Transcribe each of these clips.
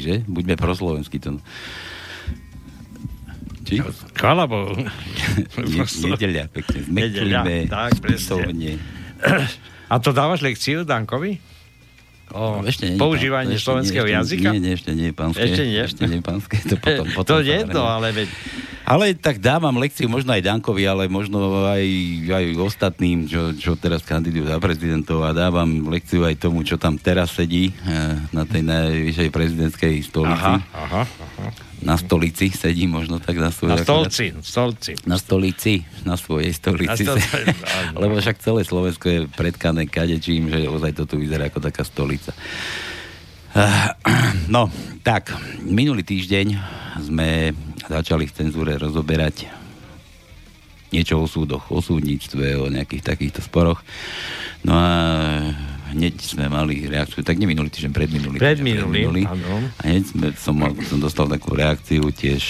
že? Buďme proslovenskí. To... Či? Chvala Bohu. nedeľa, pekne. Zmeklíme, tak, presne. A to dávaš lekciu Dankovi? o ešte nie, používanie ešte slovenského nie, ešte, jazyka? Nie, nie, ešte nie je pánske. Ešte nie? Ešte nie je pánske. To, potom, potom to je to, ale veď... Ale tak dávam lekciu možno aj Dankovi, ale možno aj, aj ostatným, čo, čo teraz kandidujú za prezidentov a dávam lekciu aj tomu, čo tam teraz sedí eh, na tej najvyššej prezidentskej stolici. Aha, aha, aha. Na stolici sedí možno tak na svojej... Na stolci, stolci. Na stolici, na svojej stolici. Na stolici Lebo však celé Slovensko je predkané kadečím, že ozaj to tu vyzerá ako taká stolica. No, tak, minulý týždeň sme začali v cenzúre rozoberať niečo o súdoch, o súdnictve, o nejakých takýchto sporoch. No a hneď sme mali reakciu, tak neminulý týždeň, predminulý. Predminulý, predminulý A hneď sme, som, som dostal takú reakciu, tiež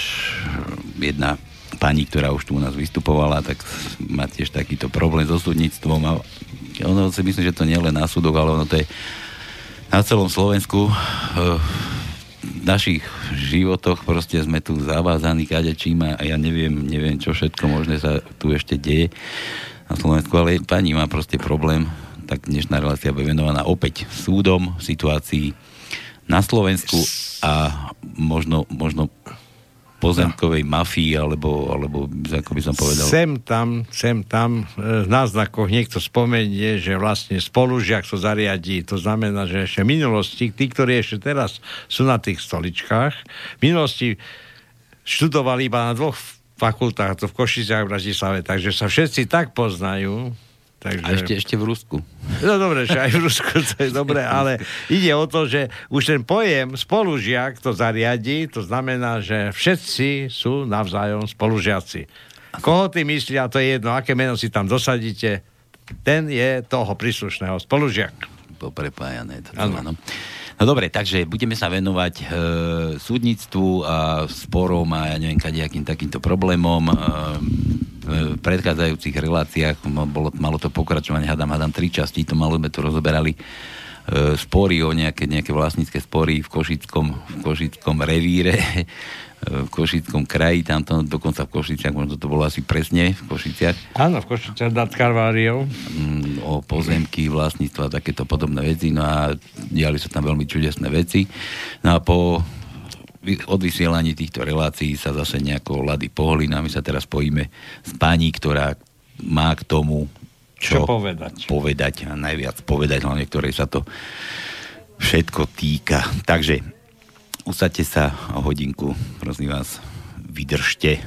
jedna pani, ktorá už tu u nás vystupovala, tak má tiež takýto problém so súdnictvom a ono si myslím, že to nie len na súdoch, ale ono to je na celom Slovensku v našich životoch proste sme tu zavázaní kadečím a ja neviem, neviem, čo všetko možné sa tu ešte deje na Slovensku, ale pani má proste problém tak dnešná relácia bude venovaná opäť súdom, situácii na Slovensku a možno, možno pozemkovej mafii, alebo, alebo ako by som povedal... Sem tam, sem tam e, v náznakoch niekto spomenie, že vlastne spolužiak to zariadí. To znamená, že ešte v minulosti, tí, ktorí ešte teraz sú na tých stoličkách, minulosti študovali iba na dvoch fakultách, to v Košiciach a v Bratislave, takže sa všetci tak poznajú, Takže... A ešte, ešte v Rusku. No dobre, že aj v Rusku to je dobre, ale ide o to, že už ten pojem spolužiak to zariadi, to znamená, že všetci sú navzájom spolužiaci. Koho ty myslia, to je jedno, aké meno si tam dosadíte, ten je toho príslušného spolužiak. Poprepájané. To áno. No dobre, takže budeme sa venovať e, súdnictvu a sporom a ja neviem, kadejakým takýmto problémom. E, predchádzajúcich reláciách bolo, malo to pokračovanie, hadám, hadám tri časti, to malo sme to rozoberali e, spory o nejaké, nejaké vlastnícke spory v Košickom, v Košickom revíre v Košickom kraji, tamto dokonca v Košiciach, možno to bolo asi presne v Košiciach. Áno, v Košiciach nad Karváriou. Mm, o pozemky, vlastníctva takéto podobné veci, no a diali sa tam veľmi čudesné veci. No a po od vysielaní týchto relácií sa zase nejako lady pohli, a my sa teraz spojíme s pani, ktorá má k tomu čo, čo povedať. povedať a najviac povedať, hlavne ktorej sa to všetko týka. Takže usadte sa o hodinku, prosím vás, vydržte.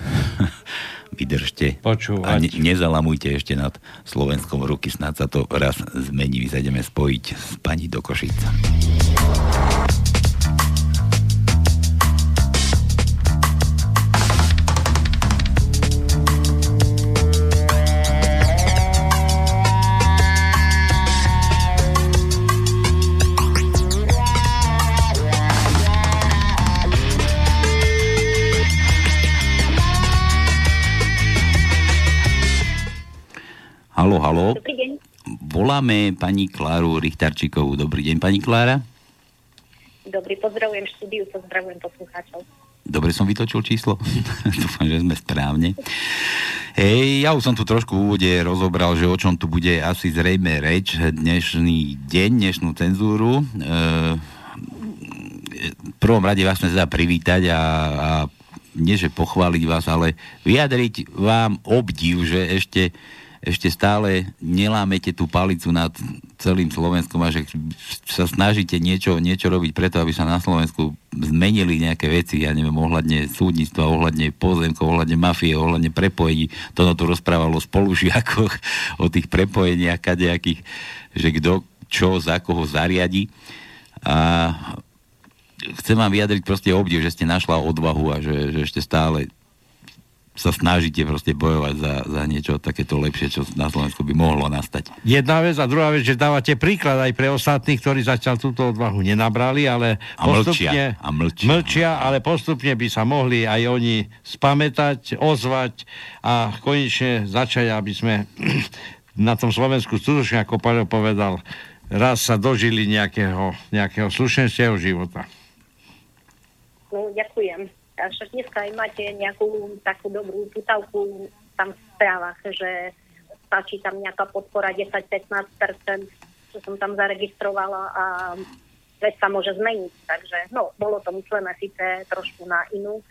vydržte. Počúvať. A ne, nezalamujte ešte nad Slovenskom ruky, snad sa to raz zmení. My sa ideme spojiť s pani do Košica. Halo, halo. Dobrý deň. Voláme pani Kláru Richtarčíkovú. Dobrý deň, pani Klára. Dobrý, pozdravujem štúdiu, pozdravujem poslucháčov. Dobre som vytočil číslo. Dúfam, že sme správne. Hej, ja už som tu trošku v úvode rozobral, že o čom tu bude asi zrejme reč dnešný deň, dnešnú cenzúru. E, v prvom rade vás chcem teda privítať a, a nie že pochváliť vás, ale vyjadriť vám obdiv, že ešte ešte stále nelámete tú palicu nad celým Slovenskom a že sa snažíte niečo, niečo robiť preto, aby sa na Slovensku zmenili nejaké veci, ja neviem, ohľadne súdnictva, ohľadne pozemkov, ohľadne mafie, ohľadne prepojení. Toto tu rozprávalo o spolužiakoch, o tých prepojeniach kadejakých, že kto čo za koho zariadi. A chcem vám vyjadriť proste obdiv, že ste našla odvahu a že, že ešte stále sa snažíte proste bojovať za, za niečo takéto lepšie, čo na Slovensku by mohlo nastať. Jedna vec a druhá vec, že dávate príklad aj pre ostatných, ktorí zatiaľ túto odvahu nenabrali, ale a postupne... Mlčia, a mlčia. mlčia, ale postupne by sa mohli aj oni spamätať, ozvať a konečne začať, aby sme na tom Slovensku skutočne, ako Pavel povedal, raz sa dožili nejakého, nejakého slušenstieho života. No, ďakujem. A však dneska aj máte nejakú takú dobrú putavku tam v správach, že stačí tam nejaká podpora 10-15%, čo som tam zaregistrovala a vec sa môže zmeniť. Takže no, bolo to myslené síce trošku na inú e,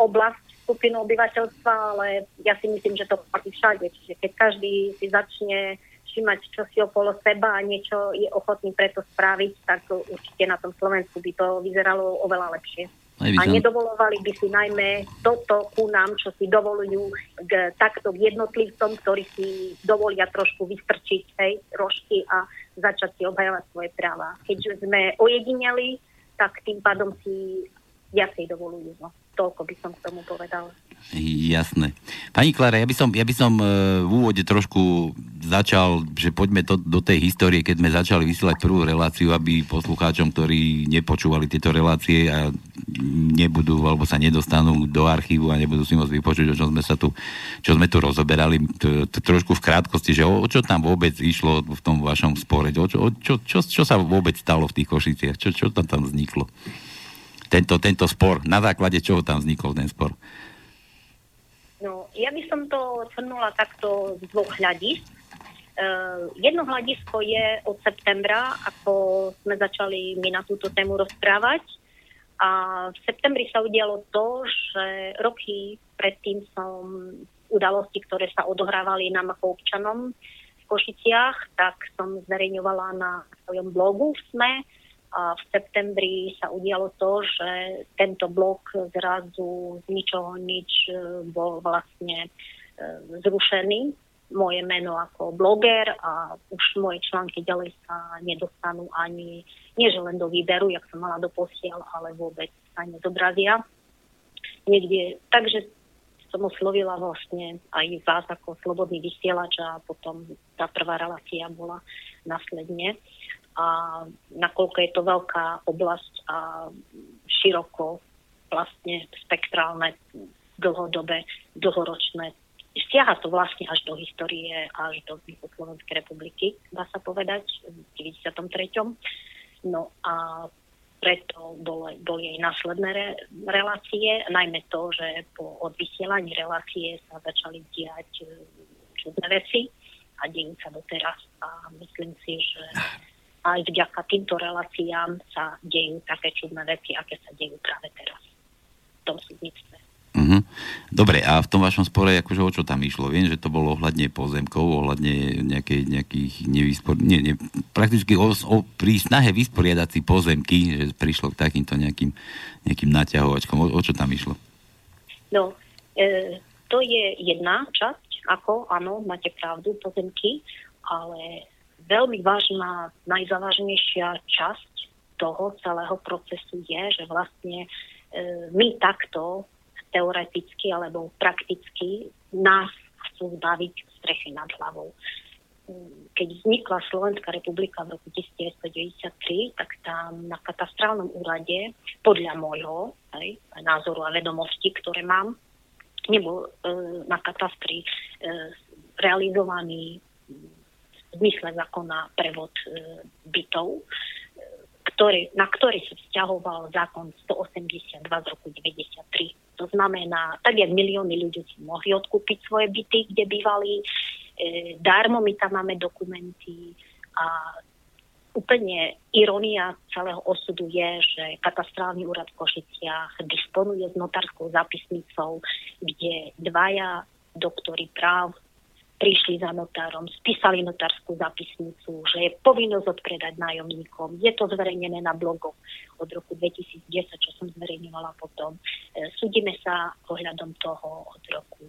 oblasť skupinu obyvateľstva, ale ja si myslím, že to platí všade. Čiže keď každý si začne všimať, čo si okolo seba a niečo je ochotný preto spraviť, tak určite na tom Slovensku by to vyzeralo oveľa lepšie. A nedovolovali by si najmä toto ku nám, čo si dovolujú k takto jednotlivcom, ktorí si dovolia trošku vystrčiť hej, rožky a začať si obhajovať svoje práva. Keďže sme ojedineli, tak tým pádom si viacej dovolujú. No. Toľko by som k tomu povedala. Jasné. Pani Klára, ja by som, ja by som e, v úvode trošku začal, že poďme to, do tej histórie, keď sme začali vysielať prvú reláciu, aby poslucháčom, ktorí nepočúvali tieto relácie a nebudú, alebo sa nedostanú do archívu a nebudú si môcť vypočuť, o čom sme sa tu, čo sme tu rozoberali, trošku v krátkosti, že o, o čo tam vôbec išlo v tom vašom spore, o čo, o čo, čo, čo sa vôbec stalo v tých Košiciach, čo, čo tam tam vzniklo? Tento, tento spor, na základe čoho tam vznikol ten spor? No, ja by som to shrnula takto z dvoch hľadisk. Uh, jedno hľadisko je od septembra, ako sme začali my na túto tému rozprávať. A v septembri sa udialo to, že roky predtým som udalosti, ktoré sa odohrávali nám ako občanom v Košiciach, tak som zverejňovala na svojom blogu v SME v septembri sa udialo to, že tento blok zrazu z ničoho nič e, bol vlastne e, zrušený. Moje meno ako bloger a už moje články ďalej sa nedostanú ani, nie že len do výberu, jak som mala do posiel, ale vôbec sa nezobrazia. Niekde, takže som oslovila vlastne aj vás ako slobodný vysielač a potom tá prvá relácia bola následne a nakoľko je to veľká oblasť a široko vlastne spektrálne, dlhodobé, dlhoročné. Siaha to vlastne až do histórie, až do Slovenskej republiky, dá sa povedať, v 93. No a preto boli, boli aj následné re, relácie, najmä to, že po odvysielaní relácie sa začali diať e, čudné veci a dejú sa doteraz. A myslím si, že aj vďaka týmto reláciám sa dejú také čudné veci, aké sa dejú práve teraz v tom súdnictve. Uh-huh. Dobre, a v tom vašom spore, akože o čo tam išlo? Viem, že to bolo ohľadne pozemkov, ohľadne nejakej, nejakých nevyspor... Nie, nie, prakticky o, o, pri snahe vysporiadať si pozemky, že prišlo k takýmto nejakým, nejakým naťahovačkom. O, o čo tam išlo? No, e, to je jedna časť, ako, áno, máte pravdu, pozemky, ale veľmi vážna, najzávažnejšia časť toho celého procesu je, že vlastne e, my takto teoreticky alebo prakticky nás chcú zbaviť strechy nad hlavou. Keď vznikla Slovenská republika v roku 1993, tak tam na katastrálnom úrade, podľa môjho aj, názoru a vedomosti, ktoré mám, nebol e, na katastri e, realizovaný zmysle zákona prevod e, bytov, e, ktorý, na ktorý sa vzťahoval zákon 182 z roku 93. To znamená, tak jak milióny ľudí si mohli odkúpiť svoje byty, kde bývali, e, darmo my tam máme dokumenty a úplne ironia celého osudu je, že katastrálny úrad v Košiciach disponuje s notárskou zápisnicou, kde dvaja doktory práv prišli za notárom, spísali notárskú zapisnicu, že je povinnosť odpredať nájomníkom. Je to zverejnené na blogoch od roku 2010, čo som zverejňovala potom. E, súdime sa ohľadom toho od roku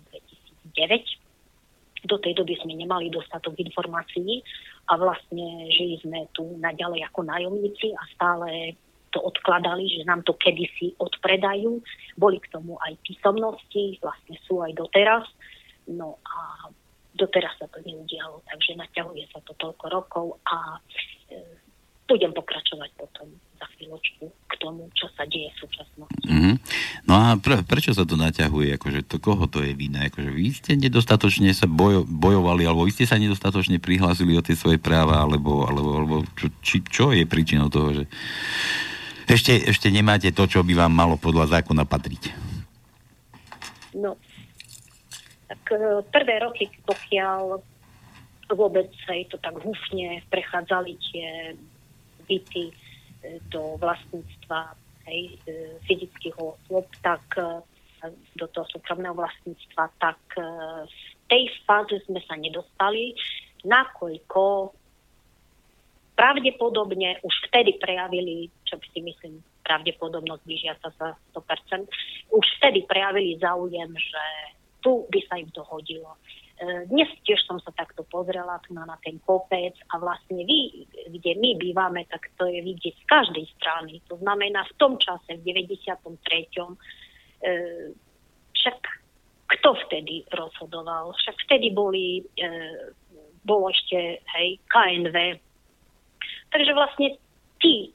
2009. Do tej doby sme nemali dostatok informácií a vlastne žili sme tu naďalej ako nájomníci a stále to odkladali, že nám to kedysi odpredajú. Boli k tomu aj písomnosti, vlastne sú aj doteraz. No a doteraz sa to neudialo, takže naťahuje sa to toľko rokov a e, budem pokračovať potom za chvíľočku k tomu, čo sa deje v súčasnosti. Mm-hmm. No a pre, prečo sa to naťahuje? Akože to, koho to je vina? Akože vy ste nedostatočne sa bojo, bojovali, alebo vy ste sa nedostatočne prihlásili o tie svoje práva, alebo, alebo, alebo čo, či, čo je príčinou toho, že ešte, ešte nemáte to, čo by vám malo podľa zákona patriť? No, tak e, prvé roky, pokiaľ vôbec sa to tak húfne prechádzali tie byty e, do vlastníctva hej, e, fyzických osôb, tak do toho súkromného vlastníctva, tak v tej fáze sme sa nedostali, nakoľko pravdepodobne už vtedy prejavili, čo si myslím, pravdepodobnosť blížia sa za 100%, už vtedy prejavili záujem, že tu by sa im to hodilo. E, dnes tiež som sa takto pozrela na, na ten kopec a vlastne vy, kde my bývame, tak to je vidieť z každej strany. To znamená v tom čase, v 93. E, však kto vtedy rozhodoval? Však vtedy boli, e, bolo ešte hej, KNV, Takže vlastne tí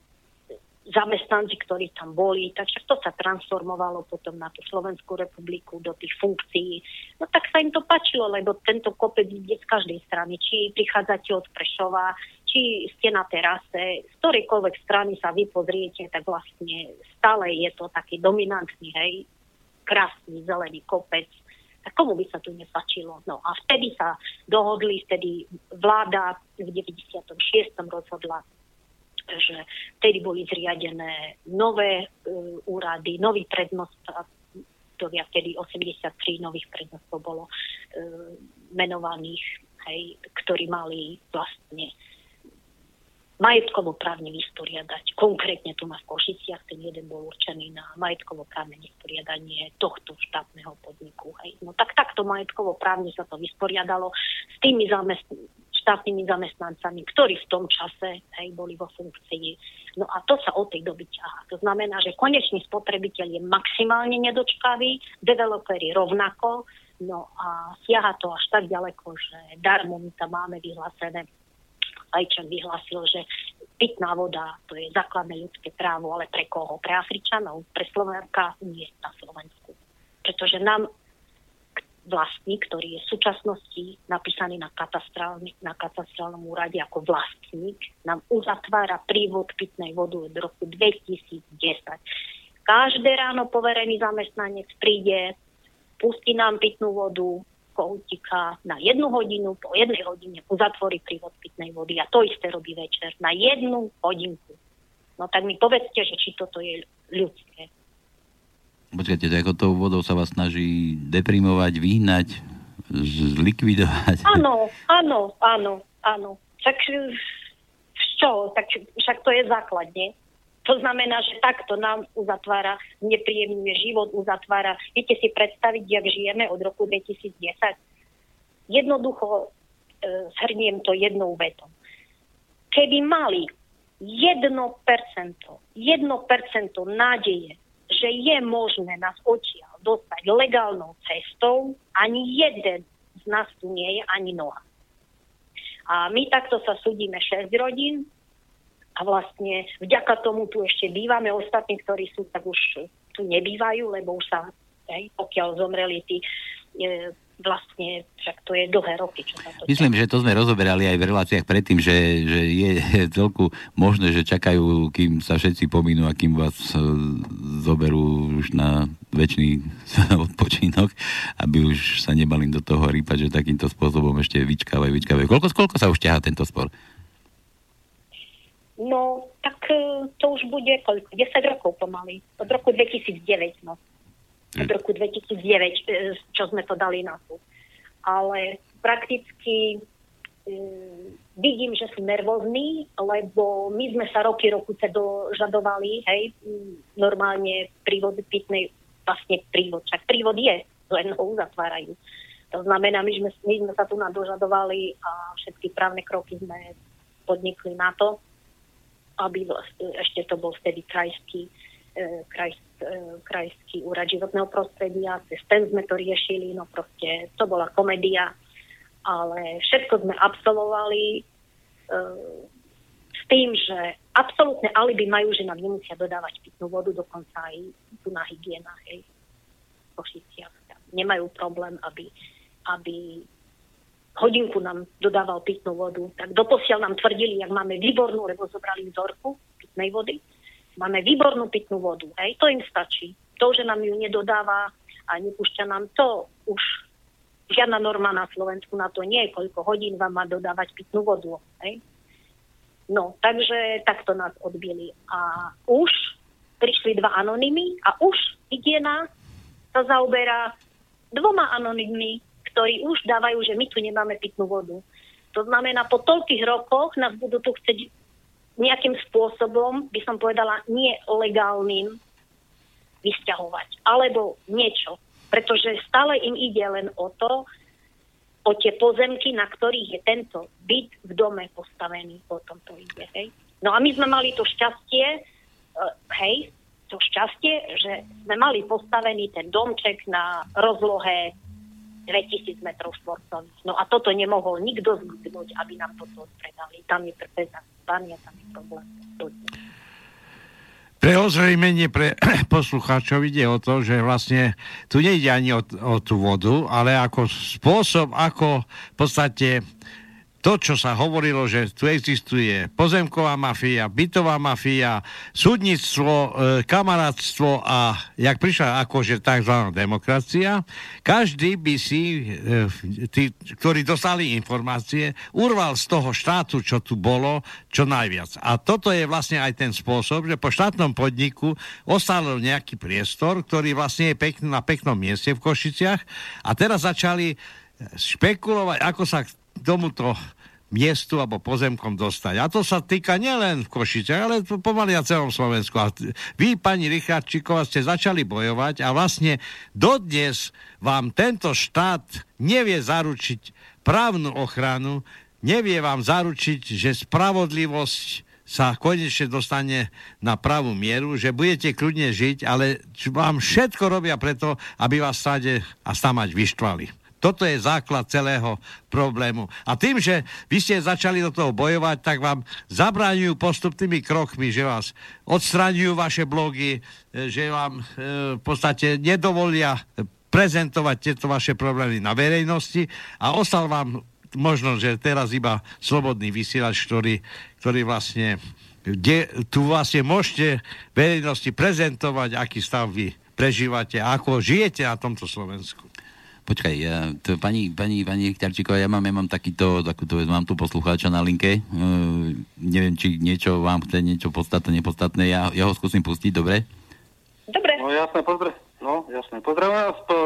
zamestnanci, ktorí tam boli, takže to sa transformovalo potom na tú Slovenskú republiku do tých funkcií. No tak sa im to páčilo, lebo tento kopec ide z každej strany. Či prichádzate od Prešova, či ste na terase, z ktorejkoľvek strany sa vy pozriete, tak vlastne stále je to taký dominantný, hej, krásny zelený kopec. Tak komu by sa tu nepačilo? No a vtedy sa dohodli, vtedy vláda v 96. rozhodla že vtedy boli zriadené nové uh, úrady, nový prednost, ja vtedy 83 nových prednostov bolo uh, menovaných, hej, ktorí mali vlastne majetkovo-právne vysporiadať. Konkrétne tu má v Košiciach, ten jeden bol určený na majetkovo-právne vysporiadanie tohto štátneho podniku. Hej. No tak takto majetkovo-právne sa to vysporiadalo s tými zamest- štátnymi zamestnancami, ktorí v tom čase hej, boli vo funkcii. No a to sa od tej doby ťahá. To znamená, že konečný spotrebiteľ je maximálne nedočkavý, developeri rovnako, no a siaha to až tak ďaleko, že darmo my tam máme vyhlásené Ajčan vyhlásil, že pitná voda to je základné ľudské právo, ale pre koho? Pre Afričanov, pre Slovenka nie na Slovensku. Pretože nám vlastník, ktorý je v súčasnosti napísaný na, na katastrálnom úrade ako vlastník, nám uzatvára prívod pitnej vody od roku 2010. Každé ráno poverený zamestnanec príde, pustí nám pitnú vodu, kohútika na jednu hodinu, po jednej hodine uzatvorí prívod pitnej vody a to isté robí večer na jednu hodinku. No tak mi povedzte, že či toto je ľudské. Počkajte, ako tou vodou sa vás snaží deprimovať, vyhnať, zlikvidovať? Áno, áno, áno, áno. Však čo? Tak, však to je základne. To znamená, že takto nám uzatvára, nepríjemný život, uzatvára. Viete si predstaviť, jak žijeme od roku 2010? Jednoducho e, zhrniem to jednou vetou. Keby mali 1%, 1% nádeje že je možné nás odtiaľ dostať legálnou cestou, ani jeden z nás tu nie je, ani noha. A my takto sa súdime 6 rodín a vlastne vďaka tomu tu ešte bývame. Ostatní, ktorí sú, tak už tu nebývajú, lebo už sa, hej, pokiaľ zomreli tí e, vlastne, však to je dlhé roky, čo sa to Myslím, že to sme rozoberali aj v reláciách predtým, že, že je celku možné, že čakajú, kým sa všetci pominú a kým vás e, zoberú už na väčší odpočinok, aby už sa nebali do toho rýpať, že takýmto spôsobom ešte vyčkávajú, vyčkávajú. Koľko, koľko sa už ťahá tento spor? No, tak e, to už bude koľko? 10 rokov pomaly. Od roku 2009, no od roku 2009, e, čo sme to dali na súd. Ale prakticky um, vidím, že sú nervózni, lebo my sme sa roky, rokuce dožadovali, hej, normálne prívod pitnej, vlastne prívod, však prívod je, len ho uzatvárajú. To znamená, my sme, my sme sa tu nadožadovali a všetky právne kroky sme podnikli na to, aby ešte to bol vtedy krajský, e, krajský E, krajský úrad životného prostredia, cez ten sme to riešili, no proste to bola komédia, ale všetko sme absolvovali, e, s tým, že absolútne alibi majú, že nám nemusia dodávať pitnú vodu, dokonca aj tu na hygiena, hej, Košiciach. Nemajú problém, aby, aby hodinku nám dodával pitnú vodu. Tak doposiaľ nám tvrdili, jak máme výbornú, lebo zobrali vzorku pitnej vody, máme výbornú pitnú vodu. Hej, to im stačí. To, že nám ju nedodáva a nepúšťa nám to, už žiadna norma na Slovensku na to nie je, koľko hodín vám má dodávať pitnú vodu. Hej. No, takže takto nás odbili. A už prišli dva anonymy a už hygiena sa zaoberá dvoma anonymmi, ktorí už dávajú, že my tu nemáme pitnú vodu. To znamená, po toľkých rokoch nás budú tu chcieť nejakým spôsobom, by som povedala, nie legálnym vysťahovať. Alebo niečo. Pretože stále im ide len o to, o tie pozemky, na ktorých je tento byt v dome postavený. O tom to ide. Hej. No a my sme mali to šťastie, uh, hej, to šťastie, že sme mali postavený ten domček na rozlohe 2000 metrov štvorcových. No a toto nemohol nikto zgudnúť, aby nám toto predali. Tam je je, tam je problém. Pre ozrejmenie pre poslucháčov ide o to, že vlastne tu nejde ani o, o tú vodu, ale ako spôsob, ako v podstate to, čo sa hovorilo, že tu existuje pozemková mafia, bytová mafia, súdnictvo, e, kamarátstvo a jak prišla akože tzv. demokracia, každý by si, e, tí, ktorí dostali informácie, urval z toho štátu, čo tu bolo, čo najviac. A toto je vlastne aj ten spôsob, že po štátnom podniku ostal nejaký priestor, ktorý vlastne je pekný, na peknom mieste v Košiciach a teraz začali špekulovať, ako sa tomuto miestu alebo pozemkom dostať. A to sa týka nielen v Košice, ale pomaly na celom Slovensku. A vy, pani Richardčíková, ste začali bojovať a vlastne dodnes vám tento štát nevie zaručiť právnu ochranu, nevie vám zaručiť, že spravodlivosť sa konečne dostane na pravú mieru, že budete kľudne žiť, ale vám všetko robia preto, aby vás stáde a stamať vyštvali. Toto je základ celého problému. A tým, že vy ste začali do toho bojovať, tak vám zabráňujú postupnými krokmi, že vás odstraňujú vaše blogy, e, že vám e, v podstate nedovolia prezentovať tieto vaše problémy na verejnosti a ostal vám možno, že teraz iba slobodný vysielač, ktorý, ktorý vlastne kde tu vlastne môžete verejnosti prezentovať, aký stav vy prežívate, ako žijete na tomto Slovensku. Počkaj, ja, to, pani, pani, pani Richtarčíková, ja mám, ja mám takýto, takúto, mám tu poslucháča na linke, uh, neviem, či niečo vám chce, niečo podstatné, nepodstatné, ja, ja ho skúsim pustiť, dobre? Dobre. No jasné, pozdra- no, jasné. Pozdravujem vás po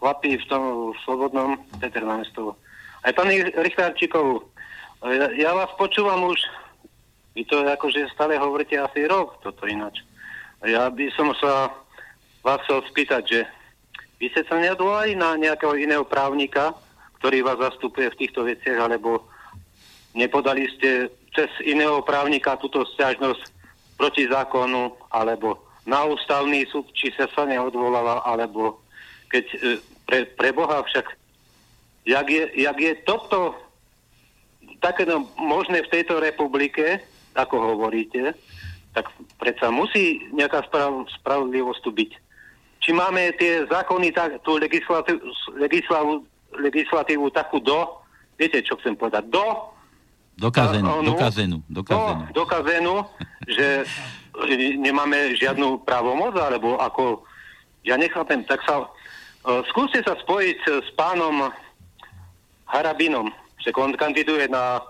chlapí v tom slobodnom Peter Námestovo. Aj pani Richtarčíkovú, ja, ja vás počúvam už, vy to akože stále hovoríte asi rok, toto ináč. Ja by som sa vás chcel spýtať, že vy ste sa neodvolali na nejakého iného právnika, ktorý vás zastupuje v týchto veciach, alebo nepodali ste cez iného právnika túto stiažnosť proti zákonu, alebo na ústavný súd, či sa sa neodvolala, alebo keď e, pre, pre Boha však, jak je, jak je toto také no, možné v tejto republike, ako hovoríte, tak predsa musí nejaká sprav, spravodlivosť tu byť či máme tie zákony, tak, tú legislatívu, legislatívu, legislatívu takú do, viete, čo chcem povedať, do Dokazenú, uh, dokazenú, dokazenú. Do, dokazenú, že nemáme žiadnu právomoc, alebo ako, ja nechápem, tak sa, uh, skúste sa spojiť s pánom Harabinom, že on kandiduje na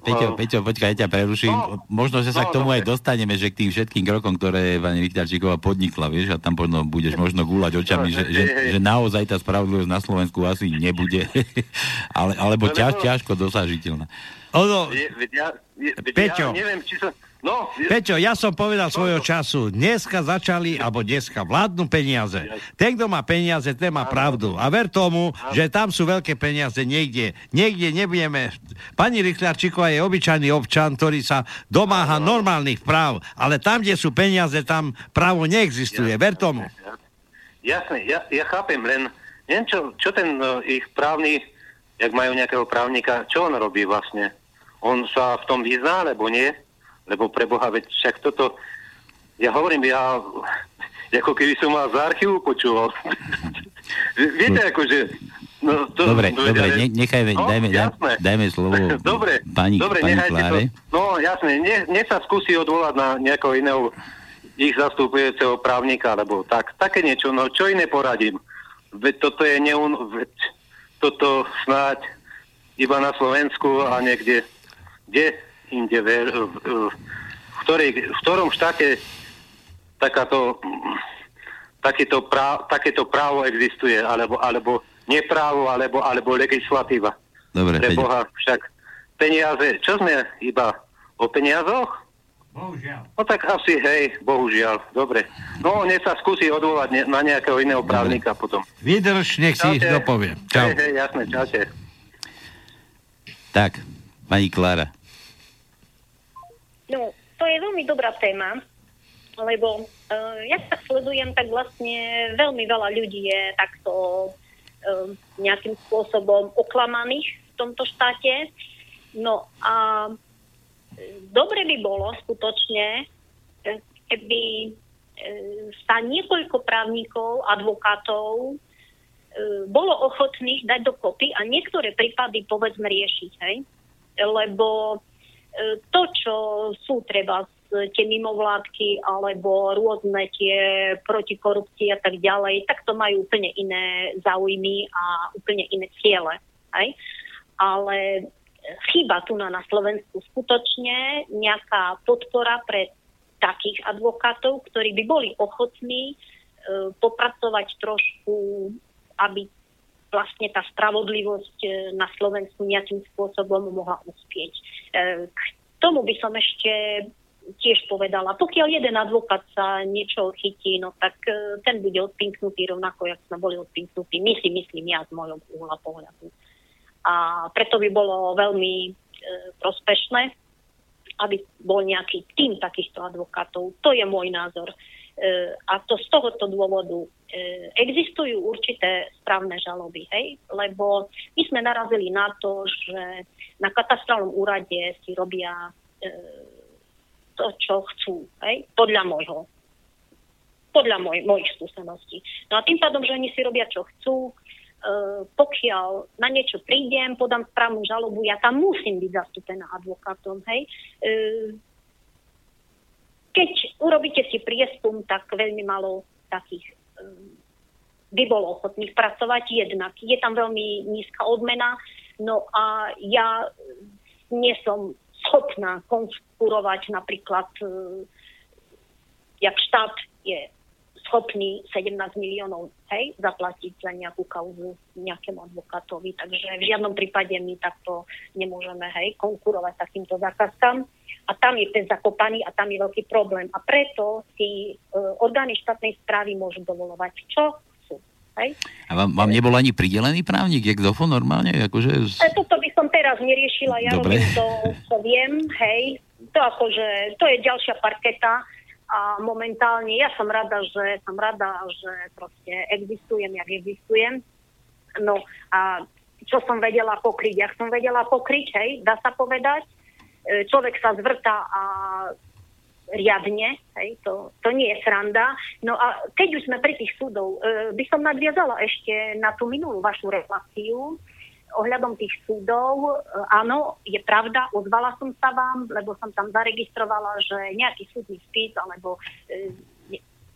Peťo, Peťo, počkaj, ja ťa preruším. No, Možno, že sa no, k tomu no, aj dostaneme, že k tým všetkým krokom, ktoré pani Richtarčíková podnikla, vieš, a tam možno budeš možno gúľať očami, no, že, že, že naozaj tá spravodlivosť na Slovensku asi nebude, ale, alebo ťaž, ťažko dosažiteľná. Ono, ja, ja, Peťo, ja neviem, či sa... No, Peťo, ja som povedal svojho času, dneska začali, alebo dneska vládnu peniaze. Ten, kto má peniaze, ten má pravdu. A ver tomu, že tam sú veľké peniaze niekde. Niekde nebudeme... Pani Richľarčíková je obyčajný občan, ktorý sa domáha normálnych práv, ale tam, kde sú peniaze, tam právo neexistuje. Ver tomu. Jasne, ja, ja chápem, len neviem, čo, čo ten uh, ich právny, jak majú nejakého právnika, čo on robí vlastne? on sa v tom vyzná, alebo nie? Lebo pre Boha, veď však toto, ja hovorím, ja ako keby som vás z archívu počúval. Viete, akože... No, to, dobre, to, dobre, ne, nechajme, no, dajme, jasné. dajme slovo dobre, pani, dobre, pani Kláre. To, no jasné, ne, ne sa skúsi odvolať na nejakého iného ich zastupujúceho právnika, alebo tak, také niečo, no čo iné poradím? Veď toto je neun... Veď toto snáď iba na Slovensku a niekde, kde inde, v, v, v, ktorej, v ktorom štáte takáto, takéto, práv, takéto právo existuje, alebo, alebo neprávo, alebo, alebo legislatíva. Dobre, Pre Boha, však peniaze, čo sme iba o peniazoch? Bohužiaľ. No tak asi, hej, bohužiaľ. Dobre. No, nech sa skúsi odvolať ne, na nejakého iného právnika Dobre. potom. Vydrž, nech si ich dopovie. Čau. Hej, hej, jasné, čaute. Tak, pani Klára. No, to je veľmi dobrá téma lebo uh, ja sa sledujem, tak vlastne veľmi veľa ľudí je takto uh, nejakým spôsobom oklamaných v tomto štáte. No a dobre by bolo skutočne, keby sa niekoľko právnikov, advokátov bolo ochotných dať dokopy a niektoré prípady povedzme riešiť, hej? Lebo to, čo sú treba tie mimovládky alebo rôzne tie protikorupcie a tak ďalej, tak to majú úplne iné záujmy a úplne iné ciele. Aj? Ale chýba tu na, na Slovensku skutočne nejaká podpora pre takých advokátov, ktorí by boli ochotní e, popracovať trošku, aby vlastne tá spravodlivosť e, na Slovensku nejakým spôsobom mohla uspieť. E, k tomu by som ešte tiež povedala, pokiaľ jeden advokát sa niečo chytí, no tak e, ten bude odpinknutý rovnako, jak sme boli odpinknutí. My si myslím ja z môjho uhla pohľadu. A preto by bolo veľmi e, prospešné, aby bol nejaký tým takýchto advokátov. To je môj názor. E, a to z tohoto dôvodu e, existujú určité správne žaloby, hej? lebo my sme narazili na to, že na katastrálnom úrade si robia e, to, čo chcú, hej? podľa môjho podľa moj, mojich skúseností. No a tým pádom, že oni si robia, čo chcú, pokiaľ na niečo prídem, podám správnu žalobu, ja tam musím byť zastúpená advokátom, hej. Keď urobíte si prieskum, tak veľmi malo takých e, by bolo ochotných pracovať jednak. Je tam veľmi nízka odmena, no a ja nie som schopná konkurovať napríklad, e, jak štát je schopný 17 miliónov hej, zaplatiť za nejakú kauzu nejakému advokátovi. Takže v žiadnom prípade my takto nemôžeme hej, konkurovať takýmto zákazkám. A tam je ten zakopaný a tam je veľký problém. A preto si e, orgány štátnej správy môžu dovolovať čo Hej? A vám, vám nebol ani pridelený právnik, jak dofo normálne? Akože... E, toto by som teraz neriešila, ja Dobre. robím to, čo viem, hej. To akože, to je ďalšia parketa a momentálne ja som rada, že som rada, že proste existujem, jak existujem. No a čo som vedela pokryť, jak som vedela pokryť, hej, dá sa povedať. E, človek sa zvrta a riadne, hej, to, to nie je sranda. No a keď už sme pri tých súdov, e, by som nadviazala ešte na tú minulú vašu reláciu ohľadom tých súdov. E, áno, je pravda, ozvala som sa vám, lebo som tam zaregistrovala, že nejaký súdny spis alebo e,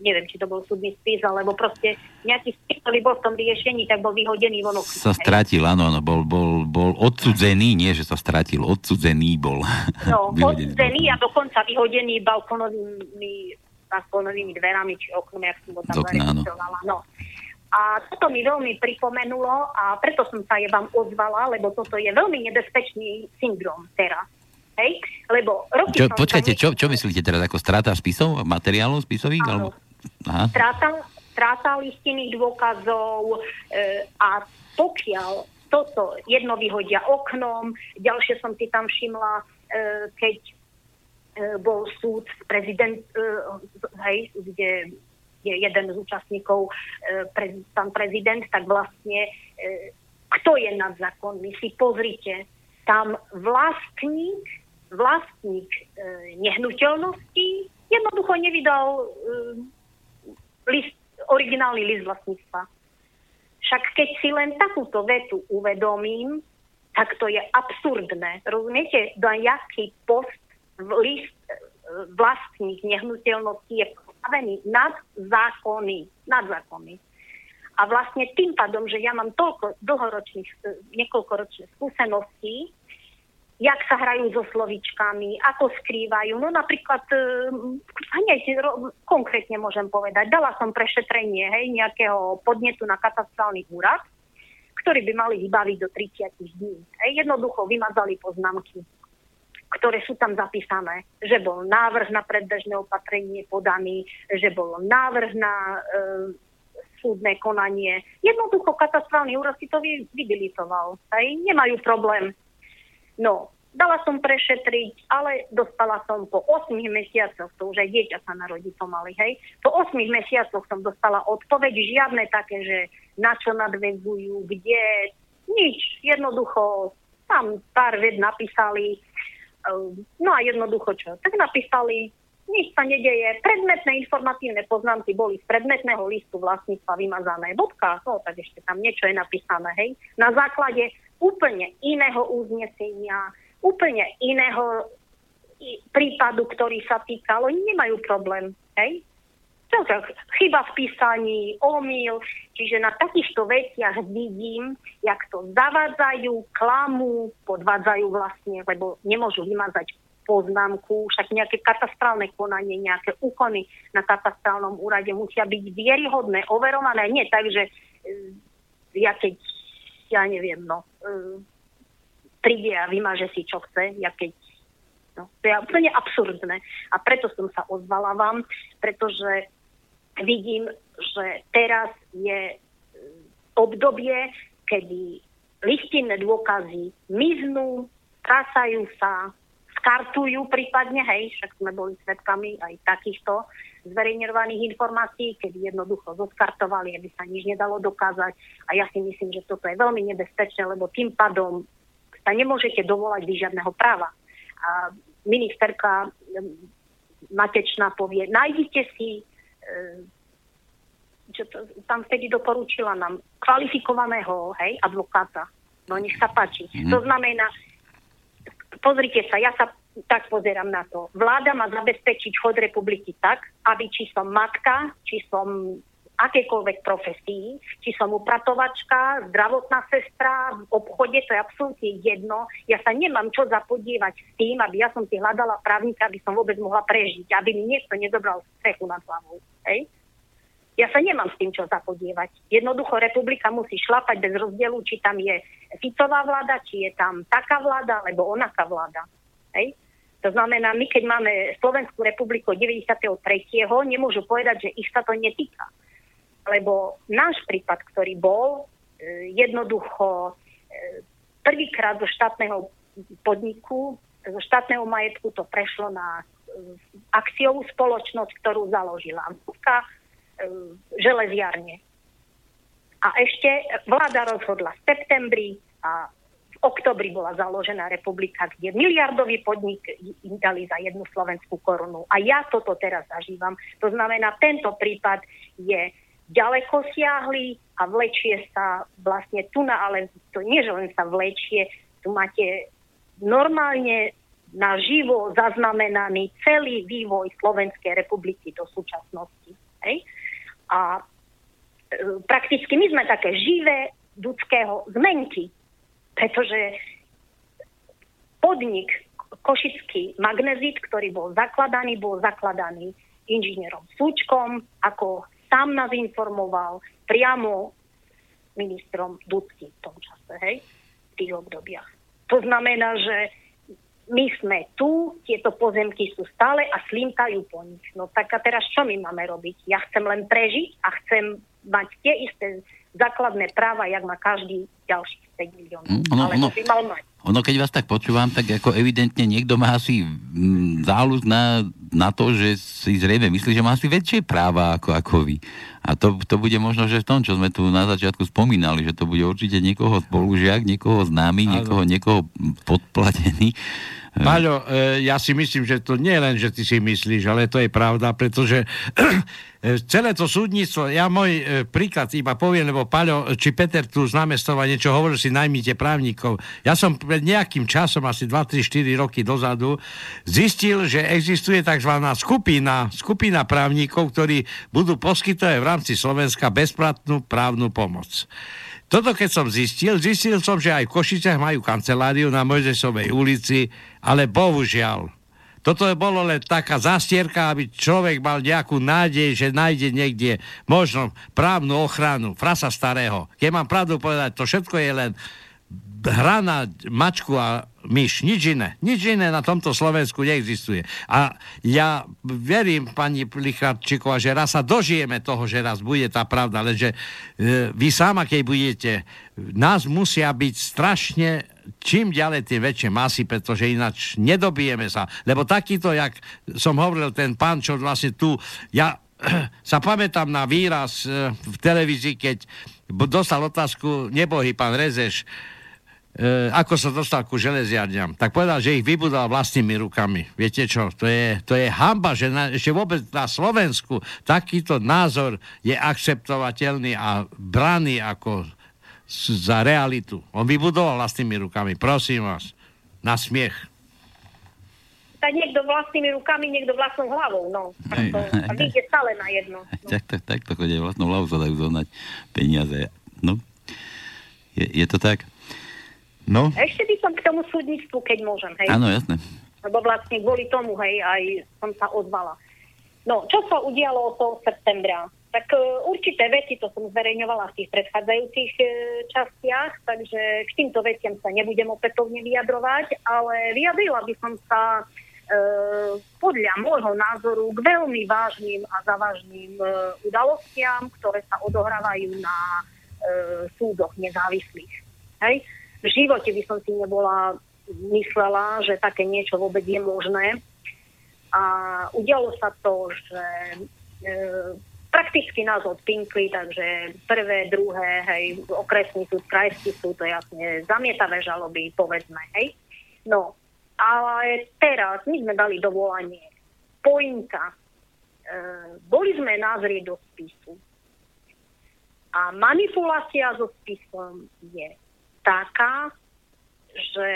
neviem, či to bol súdny spis, alebo proste nejaký spis, ktorý bol v tom riešení, tak bol vyhodený von okno. Sa stratil, áno, áno, bol, bol, bol odsudzený, nie, že sa stratil, odsudzený bol. No, odsudzený a dokonca vyhodený balkonovými, balkonovými dverami, či oknom, jak som ho tam zaregistrovala. No. A toto mi veľmi pripomenulo a preto som sa je vám ozvala, lebo toto je veľmi nebezpečný syndrom teraz. Hej? Lebo roky čo, počkajte, čo, čo myslíte teraz, ako strata spisov, materiálov spisových? Áno. Alebo... Aha. Stráta, stráta listinných dôkazov e, a pokiaľ toto jedno vyhodia oknom, ďalšie som si tam všimla, e, keď e, bol súd prezident, e, hej, kde je jeden z účastníkov, e, pre, pán prezident, tak vlastne e, kto je nad zákon? My si pozrite, tam vlastník, vlastník e, nehnuteľnosti jednoducho nevydal list, originálny list vlastníctva. Však keď si len takúto vetu uvedomím, tak to je absurdné. Rozumiete, do jaký post list vlastník nehnuteľnosti je postavený nad zákony. Nad zákony. A vlastne tým pádom, že ja mám toľko dlhoročných, e, niekoľkoročných skúseností, jak sa hrajú so slovičkami, ako skrývajú. No napríklad, e, hneď konkrétne môžem povedať, dala som prešetrenie hej, nejakého podnetu na katastrálny úrad, ktorý by mali vybaviť do 30 dní. Hej, jednoducho vymazali poznámky, ktoré sú tam zapísané, že bol návrh na predbežné opatrenie podaný, že bol návrh na e, súdne konanie. Jednoducho katastrálny úrad si to vybilitoval. Hej? Nemajú problém. No, dala som prešetriť, ale dostala som po 8 mesiacoch, to už aj dieťa sa narodí pomaly, hej. Po 8 mesiacoch som dostala odpoveď, žiadne také, že na čo nadvezujú, kde, nič. Jednoducho, tam pár ved napísali, no a jednoducho čo? Tak napísali, nič sa nedeje. Predmetné informatívne poznámky boli z predmetného listu vlastníctva vymazané. Bodka, no tak ešte tam niečo je napísané, hej. Na základe úplne iného uznesenia, úplne iného prípadu, ktorý sa týkal, nemajú problém, hej. Tak, chyba v písaní, omyl, čiže na takýchto veciach vidím, jak to zavádzajú, klamú, podvádzajú vlastne, lebo nemôžu vymazať poznámku, však nejaké katastrálne konanie, nejaké úkony na katastrálnom úrade musia byť vieryhodné, overované. Nie tak, že e, ja keď, ja neviem, no, e, príde a vymaže si, čo chce, ja keď No, to je úplne absurdné. A preto som sa ozvala vám, pretože vidím, že teraz je e, obdobie, kedy listinné dôkazy miznú, trasajú sa, skartujú prípadne, hej, však sme boli svetkami aj takýchto zverejňovaných informácií, kedy jednoducho zoskartovali, aby sa nič nedalo dokázať. A ja si myslím, že toto je veľmi nebezpečné, lebo tým pádom sa nemôžete dovolať vy žiadneho práva. A ministerka Matečná povie, nájdite si, e, čo to, tam vtedy doporučila nám, kvalifikovaného hej, advokáta. No nech sa páči. Mm. To znamená, pozrite sa, ja sa tak pozerám na to. Vláda má zabezpečiť chod republiky tak, aby či som matka, či som akékoľvek profesii, či som upratovačka, zdravotná sestra, v obchode, to je absolútne jedno. Ja sa nemám čo zapodievať s tým, aby ja som si hľadala právnika, aby som vôbec mohla prežiť, aby mi niekto nezobral strechu nad hlavou. Hej? Ja sa nemám s tým čo zapodievať. Jednoducho republika musí šlapať bez rozdielu, či tam je Ficová vláda, či je tam taká vláda, alebo onaká vláda. Hej? To znamená, my keď máme Slovenskú republiku 93. nemôžu povedať, že ich sa to netýka. Lebo náš prípad, ktorý bol, e, jednoducho e, prvýkrát zo štátneho podniku, zo štátneho majetku to prešlo na e, akciovú spoločnosť, ktorú založila Vúka, E, železiarne. A ešte vláda rozhodla v septembri a v oktobri bola založená republika, kde miliardový podnik im dali za jednu slovenskú korunu. A ja toto teraz zažívam. To znamená, tento prípad je ďaleko siahly a vlečie sa vlastne tu na, ale to nie, že len sa vlečie, tu máte normálne naživo zaznamenaný celý vývoj Slovenskej republiky do súčasnosti. Hej? A e, prakticky my sme také živé ľudského zmenky, pretože podnik Košický magnezit, ktorý bol zakladaný, bol zakladaný inžinierom Súčkom, ako sám nás informoval priamo ministrom Dudky v tom čase, hej, v tých obdobiach. To znamená, že my sme tu, tieto pozemky sú stále a slintajú po nich. No tak a teraz čo my máme robiť? Ja chcem len prežiť a chcem mať tie isté základné práva, jak má každý ďalší 5 miliónov. Mm, ono, Ale ono, by mal mať. Ono, keď vás tak počúvam, tak ako evidentne niekto má asi mm, záľud na na to, že si zrejme myslí, že má asi väčšie práva ako, ako vy. A to, to bude možno, že v tom, čo sme tu na začiatku spomínali, že to bude určite niekoho spolužiak, niekoho známy, niekoho, niekoho podplatený. Paľo, e, ja si myslím, že to nie len, že ty si myslíš, ale to je pravda, pretože e, celé to súdnictvo, ja môj e, príklad iba poviem, lebo Paľo, či Peter tu z námestova niečo hovoril, si najmite právnikov. Ja som pred nejakým časom, asi 2, 3, 4 roky dozadu, zistil, že existuje tzv. skupina, skupina právnikov, ktorí budú poskytovať v rámci Slovenska bezplatnú právnu pomoc. Toto keď som zistil, zistil som, že aj v Košiciach majú kanceláriu na Mojzesovej ulici, ale bohužiaľ, toto je bolo len taká zastierka, aby človek mal nejakú nádej, že nájde niekde možno právnu ochranu, frasa starého. Keď mám pravdu povedať, to všetko je len hra na mačku a myš, nič iné. Nič iné na tomto Slovensku neexistuje. A ja verím, pani Licharčíková, že raz sa dožijeme toho, že raz bude tá pravda, lenže e, vy sama, keď budete, nás musia byť strašne čím ďalej, tým väčšie masy, pretože ináč nedobijeme sa. Lebo takýto, jak som hovoril, ten pán, čo vlastne tu, ja sa pamätám na výraz e, v televízii, keď dostal otázku, nebohý pán Rezeš, e, ako sa dostal ku železiarňam, tak povedal, že ich vybudoval vlastnými rukami. Viete čo, to je, to je hamba, že na, ešte vôbec na Slovensku takýto názor je akceptovateľný a braný ako za realitu. On vybudoval vlastnými rukami, prosím vás, na smiech. Tak niekto vlastnými rukami, niekto vlastnou hlavou, no. To, a je stále na jedno. No. Tak, tak, tak to chodia vlastnou hlavou sa dajú zohnať peniaze. No, je, je to tak? No. Ešte by som k tomu súdnictvu, keď môžem, hej. Áno, jasné. Lebo vlastne kvôli tomu, hej, aj som sa ozvala. No, čo sa udialo od toho septembra? Tak uh, určité veci, to som zverejňovala v tých predchádzajúcich uh, častiach, takže k týmto veciam sa nebudem opätovne vyjadrovať, ale vyjadrila by som sa uh, podľa môjho názoru k veľmi vážnym a závažným udalostiam, ktoré sa odohrávajú na súdoch nezávislých. Hej? v živote by som si nebola myslela, že také niečo vôbec je možné. A udialo sa to, že e, prakticky nás odpinkli, takže prvé, druhé, hej, okresný súd, krajský súd, to jasne zamietavé žaloby, povedzme, hej. No, ale teraz my sme dali dovolanie. Pointa. E, boli sme nazrieť do spisu. A manipulácia so spisom je taká, že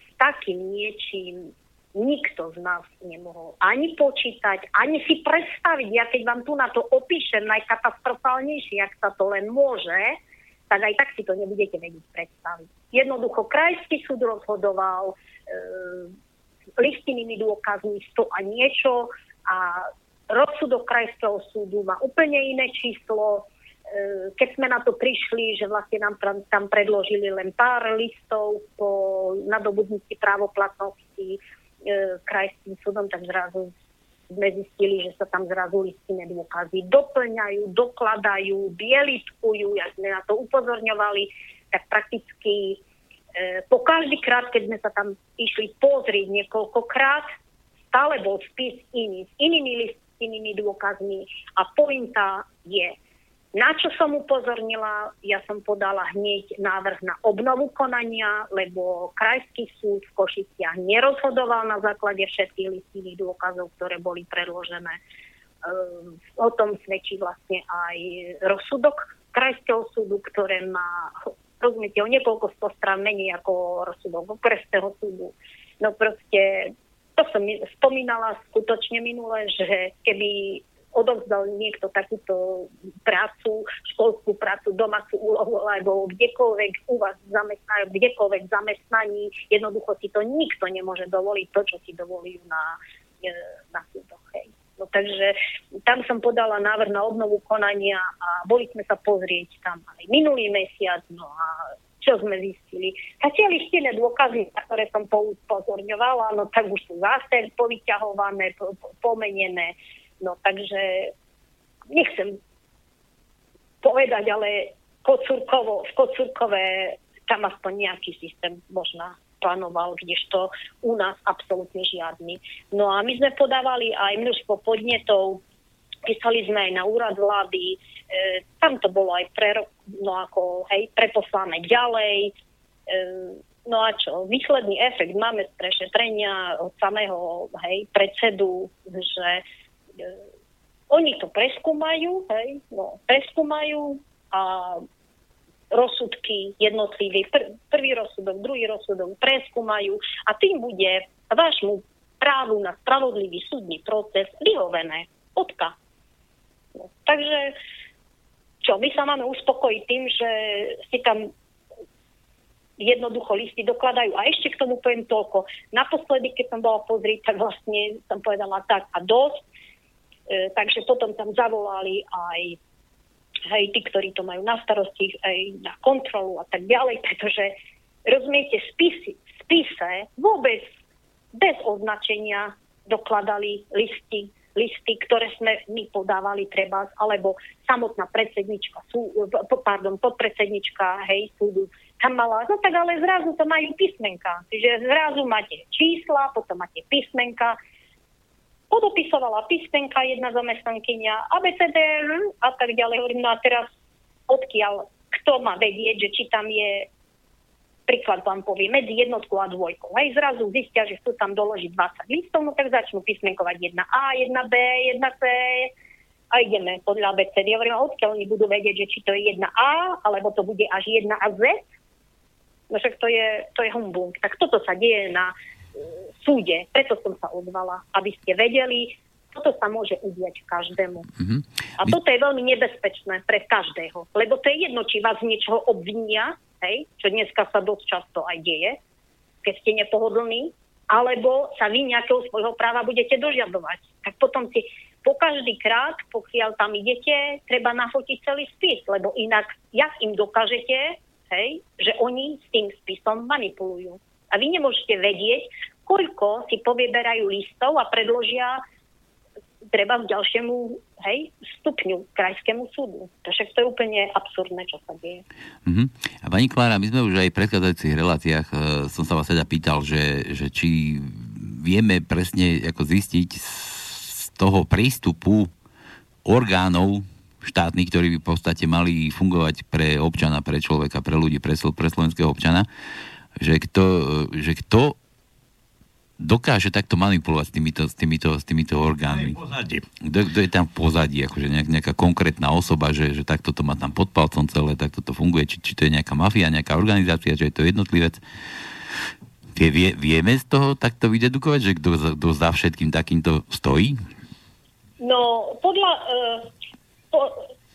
s takým niečím nikto z nás nemohol ani počítať, ani si predstaviť. Ja keď vám tu na to opíšem najkatastrofálnejšie, ak sa to len môže, tak aj tak si to nebudete vedieť predstaviť. Jednoducho krajský súd rozhodoval e, listinnými dôkazmi 100 a niečo a rozsudok krajského súdu má úplne iné číslo, E, keď sme na to prišli, že vlastne nám tam predložili len pár listov po nadobudnutí právoplatnosti krajským súdom, tak zrazu sme zistili, že sa tam zrazu listinné dôkazy doplňajú, dokladajú, bielitkujú, jak sme na to upozorňovali, tak prakticky e, po každý krát, keď sme sa tam išli pozrieť niekoľkokrát, stále bol spis iný, s inými listinnými dôkazmi. A pointa je, na čo som upozornila, ja som podala hneď návrh na obnovu konania, lebo Krajský súd v Košiciach nerozhodoval na základe všetkých listinných dôkazov, ktoré boli predložené. Ehm, o tom svedčí vlastne aj rozsudok Krajského súdu, ktoré má, rozumiete, o niekoľko sto strán menej ako rozsudok okresného súdu. No proste, to som spomínala skutočne minule, že keby odovzdal niekto takúto prácu, školskú prácu, domácu úlohu alebo kdekoľvek u vás zamestnajú, kdekoľvek zamestnaní, jednoducho si to nikto nemôže dovoliť to, čo si dovolujú na, e, na súdoch. Hej. No, takže tam som podala návrh na obnovu konania a boli sme sa pozrieť tam aj minulý mesiac, no a čo sme zistili. Tie lištené dôkazy, na ktoré som upozorňovala, no tak už sú zase povyťahované, po, po, pomenené. No takže nechcem povedať, ale Kocúrkovo, v Kocúrkové tam aspoň nejaký systém možná plánoval, kdežto u nás absolútne žiadny. No a my sme podávali aj množstvo podnetov, písali sme aj na úrad vlády, e, tam to bolo aj pre, no ako, hej, preposlané ďalej. E, no a čo, výsledný efekt máme z prešetrenia od samého hej, predsedu, že oni to preskúmajú, hej, no, preskúmajú a rozsudky jednotlivé, pr- prvý rozsudok, druhý rozsudok preskúmajú a tým bude vášmu právu na spravodlivý súdny proces vyhovené. Odka. No, takže čo, my sa máme uspokojiť tým, že si tam jednoducho listy dokladajú. A ešte k tomu poviem toľko. Naposledy, keď som bola pozrieť, tak vlastne som povedala tak a dosť. E, takže potom tam zavolali aj hej, tí, ktorí to majú na starosti, aj na kontrolu a tak ďalej, pretože rozumiete, spisy, spise vôbec bez označenia dokladali listy, listy, ktoré sme my podávali treba, alebo samotná predsednička, sú, pardon, podpredsednička hej, súdu tam mala, no tak ale zrazu to majú písmenka. Čiže zrazu máte čísla, potom máte písmenka, podopisovala písmenka jedna zamestnankyňa, ABCD a tak ďalej. Hovorím, no a teraz odkiaľ, kto má vedieť, že či tam je príklad vám povie, medzi jednotkou a dvojkou. Hej, zrazu zistia, že chcú tam doložiť 20 listov, no tak začnú písmenkovať 1A, 1B, 1C a ideme podľa ABCD. Hovorím, odkiaľ oni budú vedieť, že či to je 1A, alebo to bude až 1 a Z. No však to je, to je humbung. Tak toto sa deje na súde. Preto som sa ozvala, aby ste vedeli, toto sa môže udiať každému. Mm-hmm. A toto je veľmi nebezpečné pre každého, lebo to je jedno, či vás niečoho obvinia, hej, čo dneska sa dosť často aj deje, keď ste nepohodlní, alebo sa vy nejakého svojho práva budete dožiadovať. Tak potom si po každý krát, pokiaľ tam idete, treba nafotiť celý spis, lebo inak, jak im dokážete, hej, že oni s tým spisom manipulujú. A vy nemôžete vedieť, koľko si povieberajú listov a predložia treba v ďalšiemu hej, stupňu krajskému súdu. Takže to je úplne absurdné, čo sa deje. Uh-huh. A pani Klára, my sme už aj v predchádzajúcich reláciách uh, som sa vás teda pýtal, že, že či vieme presne ako zistiť z toho prístupu orgánov štátnych, ktorí by v podstate mali fungovať pre občana, pre človeka, pre ľudí, pre, pre slovenského občana, že kto, že kto dokáže takto manipulovať s týmito, s týmito, s týmito orgánmi. Kto, kto je tam v pozadí, akože nejak, nejaká konkrétna osoba, že, že takto to má tam pod palcom celé, takto to funguje, či, či to je nejaká mafia, nejaká organizácia, že je to jednotlivec. Vie, vie, vieme z toho takto vydedukovať, že kto, kto za všetkým takýmto stojí? No, podľa, uh, po,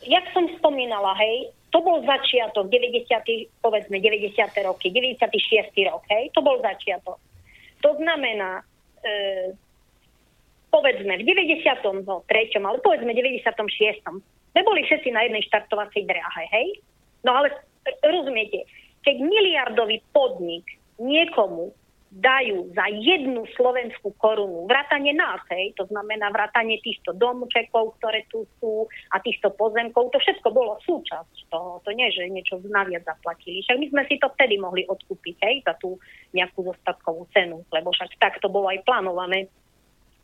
jak som spomínala, hej, to bol začiatok, 90, povedzme 90. roky, 96. rok, hej, to bol začiatok. To znamená, e, povedzme v 93. ale povedzme 96. sme boli všetci na jednej štartovacej dráhe, hej? No ale rozumiete, keď miliardový podnik niekomu dajú za jednu slovenskú korunu vrátanie nás, hej, to znamená vrátanie týchto domčekov, ktoré tu sú a týchto pozemkov, to všetko bolo súčasť toho. To nie, že niečo naviac zaplatili. Však my sme si to vtedy mohli odkúpiť, hej, za tú nejakú zostatkovú cenu, lebo však tak to bolo aj plánované.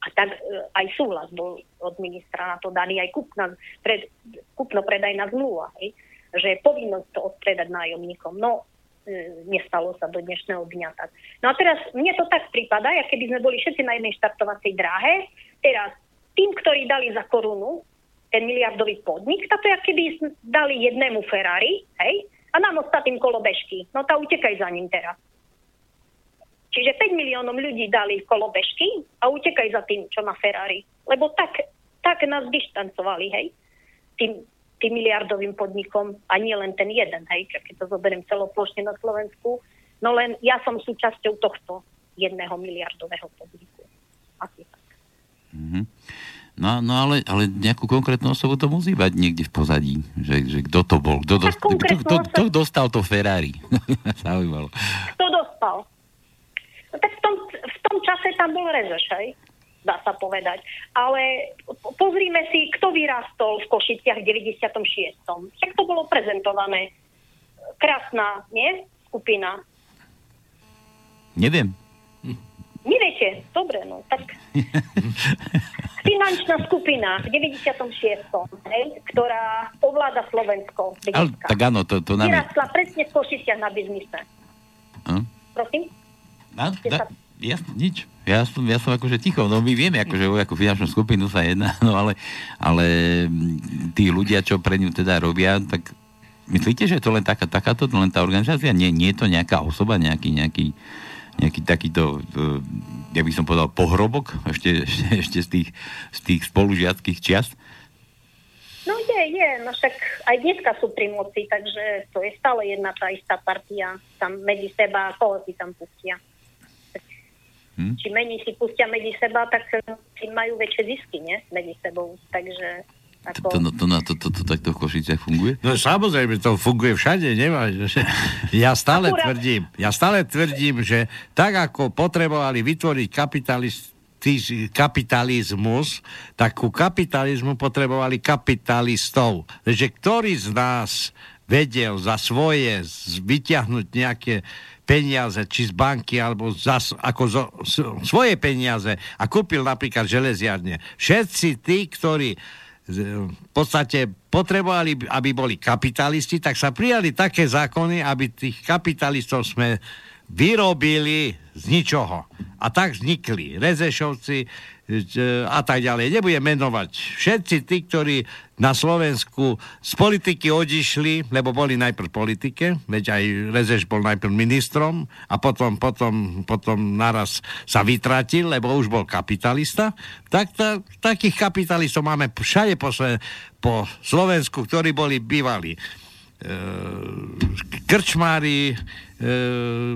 A tak e, aj súhlas bol od ministra na to daný, aj kúpna, pred, kúpno-predajná zmluva, hej, že je povinnosť to odpredať nájomníkom. No, nestalo sa do dnešného dňa tak. No a teraz mne to tak prípada, ako keby sme boli všetci na jednej štartovacej dráhe. Teraz tým, ktorí dali za korunu ten miliardový podnik, tak to je, keby dali jednému Ferrari, hej, a nám ostatným kolobežky. No tá utekaj za ním teraz. Čiže 5 miliónom ľudí dali kolobežky a utekaj za tým, čo má Ferrari. Lebo tak, tak nás dištancovali, hej, tým tým miliardovým podnikom a nie len ten jeden, hej, keď to zoberiem celoplošne na Slovensku, no len ja som súčasťou tohto jedného miliardového podniku. Asi tak. Mm-hmm. No, no ale, ale nejakú konkrétnu osobu to musí mať niekde v pozadí, že, že kto to bol, kto, dost, kto, kto, kto dostal to Ferrari. Zaujímalo. Kto dostal? No tak v tom, v tom čase tam bol Rezeš, hej? Dá sa povedať. Ale pozrime si, kto vyrastol v Košiciach v 96. Však to bolo prezentované. Krásna, nie? Skupina. Neviem. Neviete? Dobre, no tak... Finančná skupina v 96. Hej, ktorá ovláda Slovensko. Ale, tak áno, to, to nám. Vyrastla presne v Košiciach na biznise. Hm? Prosím? No, da, ja, nič. Ja som, ja som akože ticho, no my vieme, akože o akú finančnú skupinu sa jedná, no ale, ale tí ľudia, čo pre ňu teda robia, tak myslíte, že je to len taká, takáto, len tá organizácia? Nie, nie je to nejaká osoba, nejaký, nejaký, nejaký takýto, uh, ja by som povedal, pohrobok ešte, ešte, ešte z, tých, z tých spolužiackých čias? No je, je, no však aj dneska sú pri moci, takže to je stále jedna tá istá partia tam medzi seba, koho si tam pustia. Hm? Či menej si pustia medzi seba, tak si majú väčšie zisky, nie? Medzi sebou. Takže To, ako... to, no, to, to, to, to takto v Košiciach funguje? No samozrejme, to funguje všade, nemá. Ja stále Akurát. tvrdím, ja stále tvrdím, že tak ako potrebovali vytvoriť kapitalistiz- kapitalizmus, tak ku kapitalizmu potrebovali kapitalistov. Takže ktorý z nás vedel za svoje vyťahnuť nejaké peniaze, či z banky, alebo za, s- ako zo, svoje peniaze a kúpil napríklad železiarne. Všetci tí, ktorí z- v podstate potrebovali, aby boli kapitalisti, tak sa prijali také zákony, aby tých kapitalistov sme vyrobili z ničoho. A tak vznikli Rezešovci e, a tak ďalej. Nebudem menovať. Všetci tí, ktorí na Slovensku z politiky odišli, lebo boli najprv politike, veď aj Rezeš bol najprv ministrom a potom, potom, potom naraz sa vytratil, lebo už bol kapitalista, tak ta, takých kapitalistov máme všade po, po Slovensku, ktorí boli bývali e, krčmári, e,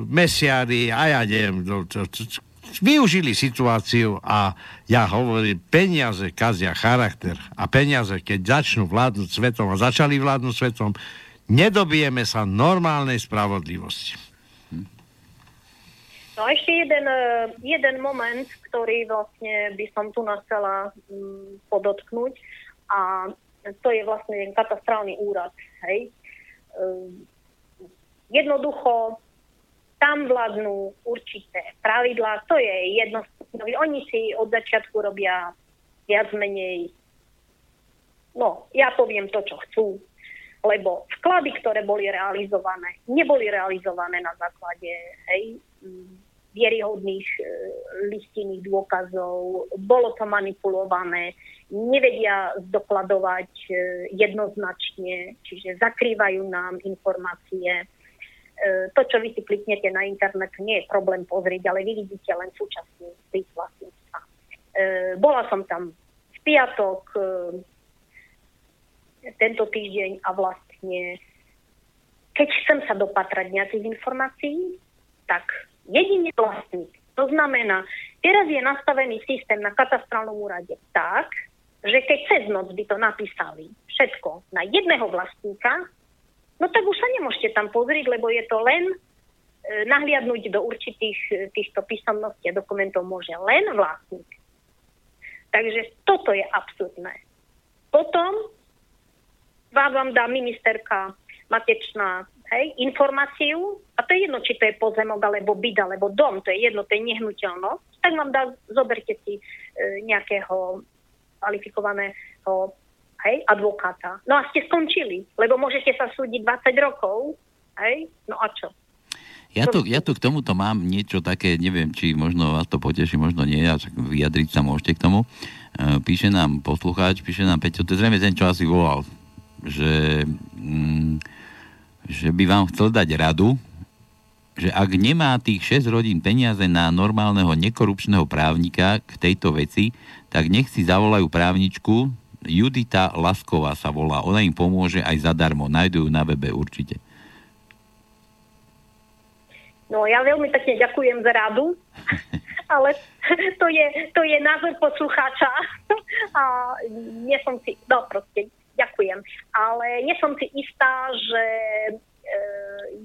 mesiári a ja neviem, no, využili situáciu a ja hovorím, peniaze kazia charakter a peniaze, keď začnú vládnuť svetom a začali vládnuť svetom, nedobijeme sa normálnej spravodlivosti. No a ešte jeden, eh, jeden moment, ktorý vlastne by som tu chcela mm, podotknúť a to je vlastne katastrálny úrad. Hej. Eh, Jednoducho tam vládnu určité pravidlá, to je jednostupňový. Oni si od začiatku robia viac menej, no ja poviem to, čo chcú, lebo vklady, ktoré boli realizované, neboli realizované na základe hej, vieryhodných e, listinných dôkazov, bolo to manipulované, nevedia zdokladovať e, jednoznačne, čiže zakrývajú nám informácie. E, to, čo vy si kliknete na internet, nie je problém pozrieť, ale vy vidíte len súčasný spis vlastníctva. E, bola som tam v piatok, e, tento týždeň a vlastne keď chcem sa dopatrať nejakých informácií, tak jedine vlastník. To znamená, teraz je nastavený systém na katastrálnom úrade tak, že keď cez noc by to napísali všetko na jedného vlastníka, no tak už sa nemôžete tam pozrieť, lebo je to len e, nahliadnúť do určitých e, týchto písomností a dokumentov môže len vlastník. Takže toto je absurdné. Potom vám, vám dá ministerka Matečná hej, informáciu, a to je jedno, či to je pozemok, alebo byt, alebo dom, to je jedno, to je nehnuteľnosť, tak vám dá, zoberte si e, nejakého kvalifikovaného hej, advokáta. No a ste skončili, lebo môžete sa súdiť 20 rokov, hej, no a čo? Ja tu, ja tu k tomuto mám niečo také, neviem, či možno vás to poteší, možno nie, a vyjadriť sa môžete k tomu. E, píše nám poslucháč, píše nám Peťo, to je zrejme ten, čo asi volal, že, mm, že by vám chcel dať radu, že ak nemá tých 6 rodín peniaze na normálneho nekorupčného právnika k tejto veci, tak nech si zavolajú právničku, Judita Lasková sa volá, ona im pomôže aj zadarmo, nájdú ju na webe určite. No ja veľmi pekne ďakujem za radu, ale to je, to je názor poslucháča. A nie som si, no proste, ďakujem, ale nie som si istá, že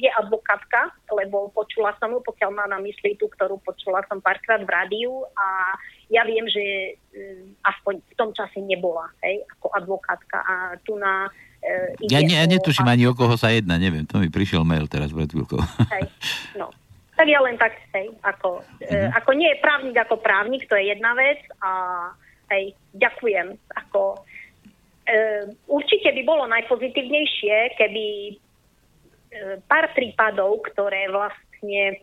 je advokátka, lebo počula som ju, pokiaľ má na mysli tú, ktorú počula som párkrát v rádiu a ja viem, že e, aspoň v tom čase nebola, hej, ako advokátka a tu na e, ide Ja, ne, ja netuším ani o koho sa jedná, neviem, to mi prišiel mail teraz pred chvíľkou. Hej, no. tak ja len tak, hej, ako, mm-hmm. e, ako nie je právnik ako právnik, to je jedna vec a hej, ďakujem. Ako, určite by bolo najpozitívnejšie, keby pár prípadov, ktoré vlastne e,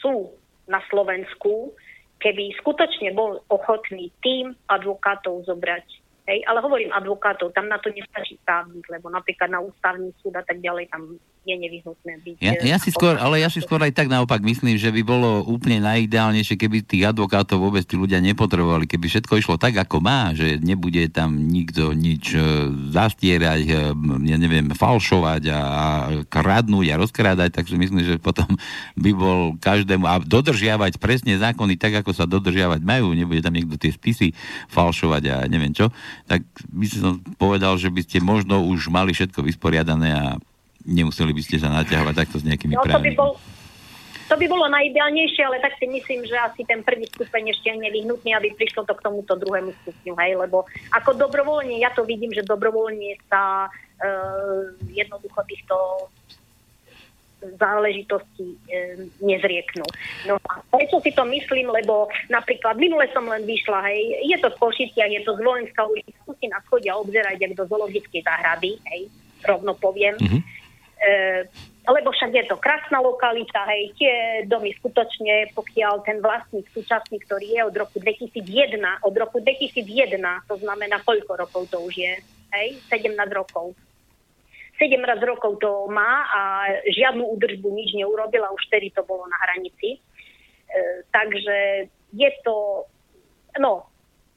sú na Slovensku, keby skutočne bol ochotný tým advokátov zobrať. Hej, ale hovorím advokátov, tam na to nestačí právnik, lebo napríklad na ústavný súd a tak ďalej tam je nevyhnutné byť. Ja, ja si skôr, ale ja si skôr aj tak naopak myslím, že by bolo úplne najideálnejšie, keby tých advokátov vôbec tí ľudia nepotrebovali, keby všetko išlo tak, ako má, že nebude tam nikto nič e, zastierať, e, ja neviem, falšovať a, a kradnúť a rozkrádať, tak si myslím, že potom by bol každému a dodržiavať presne zákony tak, ako sa dodržiavať majú, nebude tam niekto tie spisy falšovať a neviem čo, tak by som povedal, že by ste možno už mali všetko vysporiadané a nemuseli by ste sa naťahovať takto s nejakými no, právnymi. To by, bol, to by bolo najideálnejšie, ale tak si myslím, že asi ten prvý stupeň ešte je nevyhnutný, aby prišlo to k tomuto druhému stupňu, hej, lebo ako dobrovoľne, ja to vidím, že dobrovoľne sa uh, jednoducho týchto záležitosti e, nezrieknú. No a prečo si to myslím, lebo napríklad minule som len vyšla, hej, je to v Košiciach, je to z Vojenská ulica, si na chodia obzerať, jak do zoologickej záhrady, hej, rovno poviem. Mm-hmm. E, lebo však je to krásna lokalita, hej, tie domy skutočne, pokiaľ ten vlastník súčasný, ktorý je od roku 2001, od roku 2001, to znamená, koľko rokov to už je, hej, 17 rokov. 17 rokov to má a žiadnu údržbu nič neurobila, už vtedy to bolo na hranici. E, takže je to, no,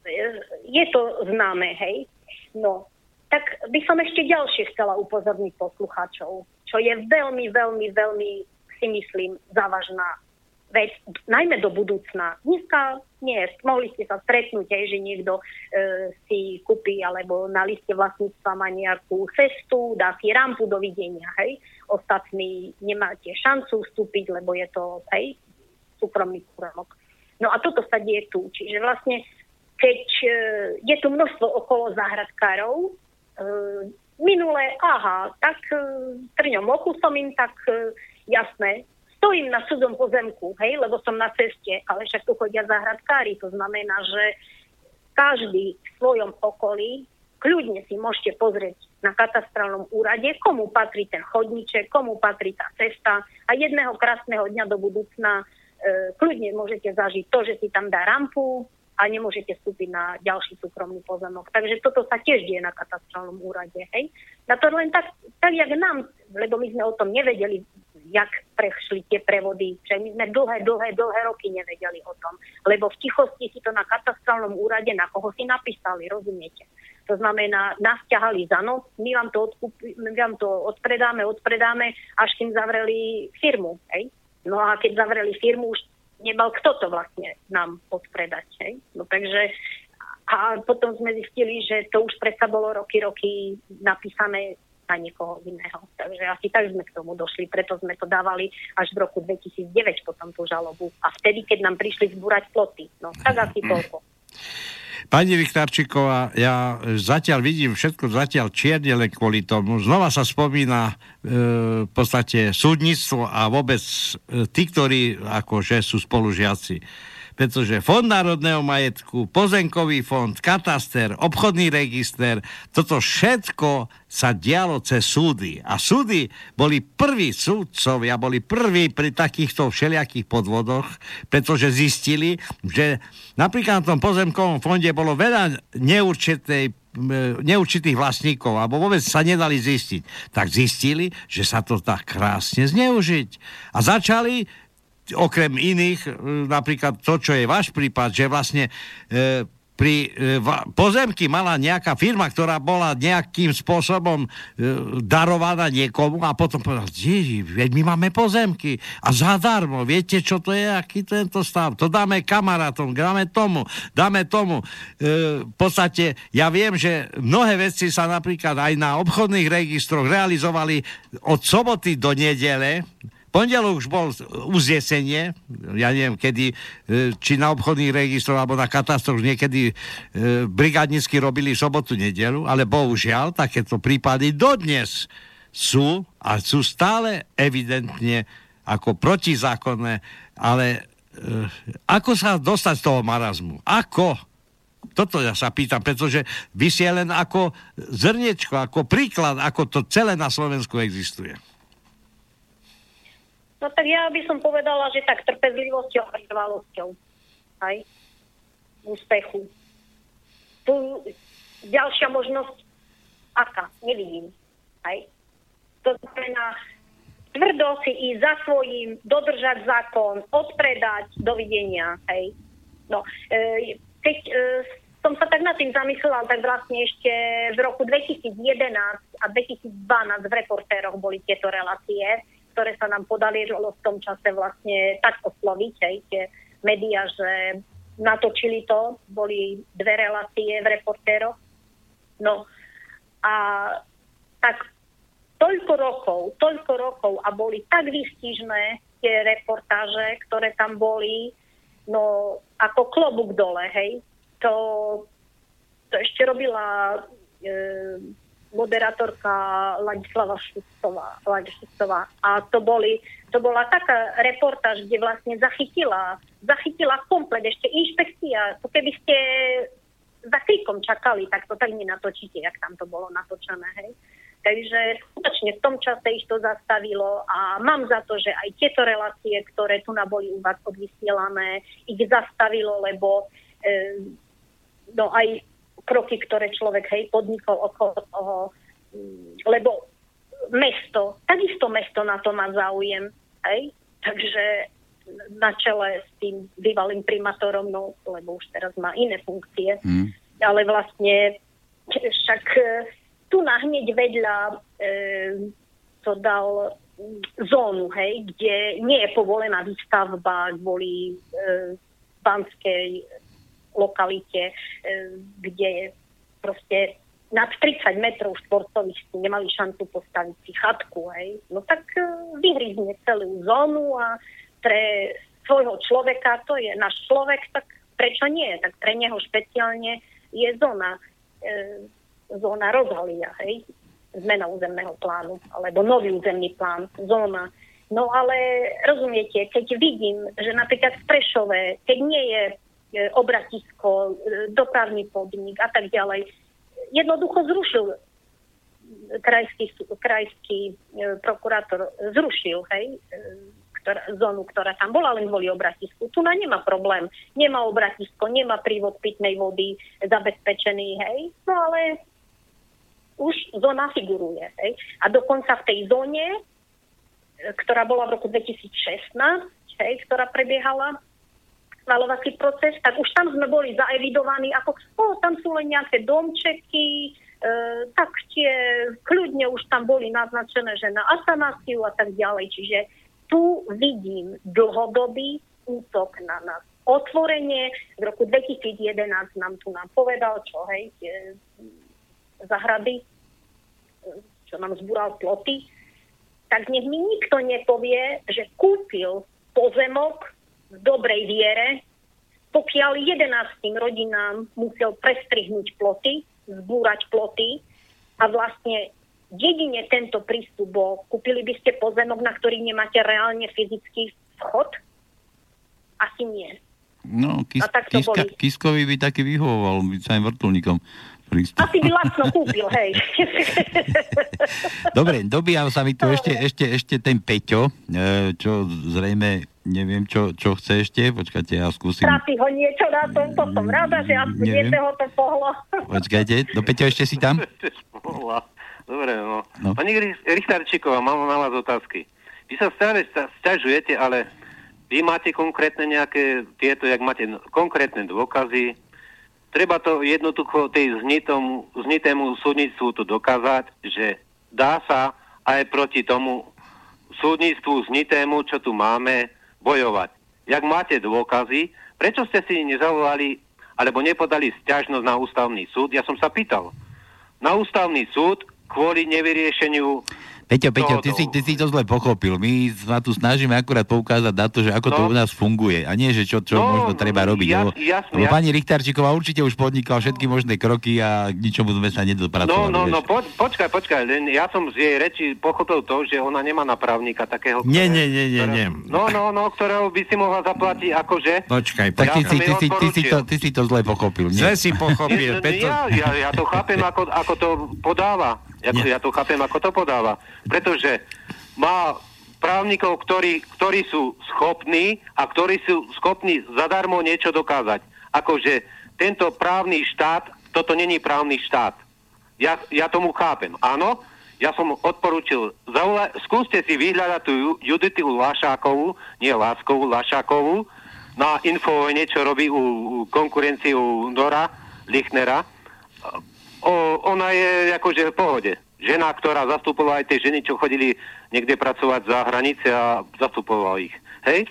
e, je to známe, hej. No, tak by som ešte ďalšie chcela upozorniť poslucháčov čo je veľmi, veľmi, veľmi si myslím závažná vec, najmä do budúcna. Dneska nie, mohli ste sa stretnúť aj, že niekto e, si kúpi alebo na liste vlastníctva má nejakú cestu, dá si rampu, dovidenia, hej. Ostatní nemáte šancu vstúpiť, lebo je to, hej, súkromný kúromok. No a toto sa deje tu. Čiže vlastne, keď e, je tu množstvo okolo záhradkárov, minule, aha, tak e, trňom oku som im tak e, jasné, stojím na cudzom pozemku, hej, lebo som na ceste, ale však tu chodia záhradkári, to znamená, že každý v svojom okolí kľudne si môžete pozrieť na katastrálnom úrade, komu patrí ten chodníček, komu patrí tá cesta a jedného krásneho dňa do budúcna e, kľudne môžete zažiť to, že si tam dá rampu, a nemôžete vstúpiť na ďalší súkromný pozemok. Takže toto sa tiež deje na katastrálnom úrade. Hej? Na to len tak, tak, jak nám, lebo my sme o tom nevedeli, jak prešli tie prevody. Že my sme dlhé, dlhé, dlhé roky nevedeli o tom. Lebo v tichosti si to na katastrálnom úrade, na koho si napísali, rozumiete? To znamená, nás ťahali za noc, my vám to, odkúp, my vám to odpredáme, odpredáme, až kým zavreli firmu. Hej? No a keď zavreli firmu, už nemal kto to vlastne nám odpredať. Hej? No takže a potom sme zistili, že to už predsa bolo roky, roky napísané na niekoho iného. Takže asi tak sme k tomu došli, preto sme to dávali až v roku 2009 potom tú žalobu. A vtedy, keď nám prišli zbúrať ploty. No, tak asi toľko. Pani Viktarčíková, ja zatiaľ vidím všetko zatiaľ čierne len kvôli tomu. Znova sa spomína e, v podstate súdnictvo a vôbec e, tí, ktorí akože sú spolužiaci pretože Fond národného majetku, pozemkový fond, kataster, obchodný register, toto všetko sa dialo cez súdy. A súdy boli prví súdcovia, boli prví pri takýchto všelijakých podvodoch, pretože zistili, že napríklad na tom pozemkovom fonde bolo veľa neurčitej neurčitých vlastníkov, alebo vôbec sa nedali zistiť, tak zistili, že sa to dá krásne zneužiť. A začali okrem iných, e, napríklad to, čo je váš prípad, že vlastne e, pri e, pozemky mala nejaká firma, ktorá bola nejakým spôsobom e, darovaná niekomu a potom povedal, veď my máme pozemky a zadarmo, viete, čo to je, aký tento stav, to dáme kamarátom, dáme tomu, dáme tomu. E, v podstate ja viem, že mnohé veci sa napríklad aj na obchodných registroch realizovali od soboty do nedele, pondelok už bol uznesenie, ja neviem kedy, e, či na obchodných registroch alebo na katastrof niekedy e, brigádnicky robili sobotu, nedelu, ale bohužiaľ takéto prípady dodnes sú a sú stále evidentne ako protizákonné, ale e, ako sa dostať z toho marazmu? Ako? Toto ja sa pýtam, pretože vy si len ako zrniečko, ako príklad, ako to celé na Slovensku existuje. No tak ja by som povedala, že tak trpezlivosťou a trvalosťou. Aj? Úspechu. Tu ďalšia možnosť, aká? Nevidím. Aj? To znamená, tvrdo si ísť za svojím, dodržať zákon, odpredať, dovidenia. Hej. No, e, keď e, som sa tak nad tým zamyslela, tak vlastne ešte v roku 2011 a 2012 v reportéroch boli tieto relácie, ktoré sa nám podarilo v tom čase vlastne tak osloviť, aj tie médiá, že natočili to, boli dve relácie v reportéroch. No a tak toľko rokov, toľko rokov a boli tak výstižné tie reportáže, ktoré tam boli, no ako klobúk dole, hej. To, to ešte robila e, moderátorka Ladislava Šustová. A to, boli, to bola taká reportáž, kde vlastne zachytila, zachytila komplet ešte inšpekcia. To keby ste za klikom čakali, tak to tak nenatočíte, jak tam to bolo natočené. Hej. Takže skutočne v tom čase ich to zastavilo a mám za to, že aj tieto relácie, ktoré tu na boli u vás odvysielané, ich zastavilo, lebo e, no aj kroky, ktoré človek hej, podnikol okolo toho, mm, lebo mesto, takisto mesto na to má záujem, hej, takže na čele s tým bývalým primátorom, no, lebo už teraz má iné funkcie, mm. ale vlastne však e, tu na hneď vedľa e, to dal zónu, hej, kde nie je povolená výstavba kvôli e, banskej lokalite, e, kde proste nad 30 metrov štvorcových si nemali šancu postaviť si chatku, hej. No tak e, vyhryzne celú zónu a pre svojho človeka, to je náš človek, tak prečo nie? Tak pre neho špeciálne je zóna, e, zóna rozhalia, hej, zmena územného plánu, alebo nový územný plán, zóna. No ale rozumiete, keď vidím, že napríklad v Prešove, keď nie je obratisko, e, dopravný podnik a tak ďalej. Jednoducho zrušil krajský, krajský e, prokurátor, zrušil hej, ktorá, zónu, ktorá tam bola len kvôli obratisku. Tu na nemá problém. Nemá obratisko, nemá prívod pitnej vody zabezpečený, hej. No ale už zóna figuruje. Hej. A dokonca v tej zóne, ktorá bola v roku 2016, hej, ktorá prebiehala, schvalovací proces, tak už tam sme boli zaevidovaní, ako oh, tam sú len nejaké domčeky, e, tak tie kľudne už tam boli naznačené, že na asanáciu a tak ďalej. Čiže tu vidím dlhodobý útok na nás. Otvorenie v roku 2011 nám tu nám povedal, čo hej, tie zahrady, čo nám zbúral ploty, tak nech mi nikto nepovie, že kúpil pozemok v dobrej viere, pokiaľ 11 rodinám musel prestrihnúť ploty, zbúrať ploty a vlastne jedine tento prístup bol, kúpili by ste pozemok, na ktorý nemáte reálne fyzický vchod? Asi nie. No, kis, kiska, Kiskovi by taký vyhovoval, byť sa aj vrtulníkom prístup. Asi by lacno kúpil, hej. Dobre, dobíjam sa mi tu ešte, ešte, ešte ten Peťo, e, čo zrejme neviem, čo, čo chce ešte. Počkajte, ja skúsim. Trápi ho niečo na tom, to som rada, že aspoň jedného to pohlo. Počkajte, do Peťo, ešte si tam? Dobre, no. no. Pani Richtarčíková, mám na vás otázky. Vy sa stále sťažujete, ale vy máte konkrétne nejaké tieto, jak máte konkrétne dôkazy, treba to jednoducho tej znitom, znitému súdnictvu tu dokázať, že dá sa aj proti tomu súdnictvu znitému, čo tu máme, bojovať. Jak máte dôkazy, prečo ste si nezavolali alebo nepodali stiažnosť na ústavný súd? Ja som sa pýtal. Na ústavný súd kvôli nevyriešeniu Peťo, Peťo, ty si, ty si to zle pochopil. My sa tu snažíme akurát poukázať na to, že ako no. to u nás funguje. A nie, že čo, čo no, možno treba robiť. jas, lebo, jasne, lebo pani Richtarčíková určite už podnikla všetky možné kroky a k ničomu sme sa No, nedopracovali. no, vieš. no, po, počkaj, počkaj, len ja som z jej reči pochopil to, že ona nemá na právnika takého... Nie, ktoré- nie, nie, nie, ktoré- nie. No, no, no, ktorého by si mohla zaplatiť akože... Počkaj, Tak ty, Ja si, ty, si, ty, si to, ty si to zle pochopil. Nie? Zle si pochopil. Nie, Peťo. ja, ja, ja to chápem, ako, ako to podáva. Ja, Nie. ja to chápem, ako to podáva. Pretože má právnikov, ktorí, ktorí sú schopní a ktorí sú schopní zadarmo niečo dokázať. Akože tento právny štát, toto není právny štát. Ja, ja tomu chápem. Áno, ja som odporúčil, zaula- skúste si vyhľadať tú Ju- Juditu Lašákovú, nie Láskovú, Lašákovú, na info niečo robí u, u konkurencii u Nora Lichnera. O, ona je akože v pohode. Žena, ktorá zastupovala aj tie ženy, čo chodili niekde pracovať za hranice a zastupovala ich. Hej?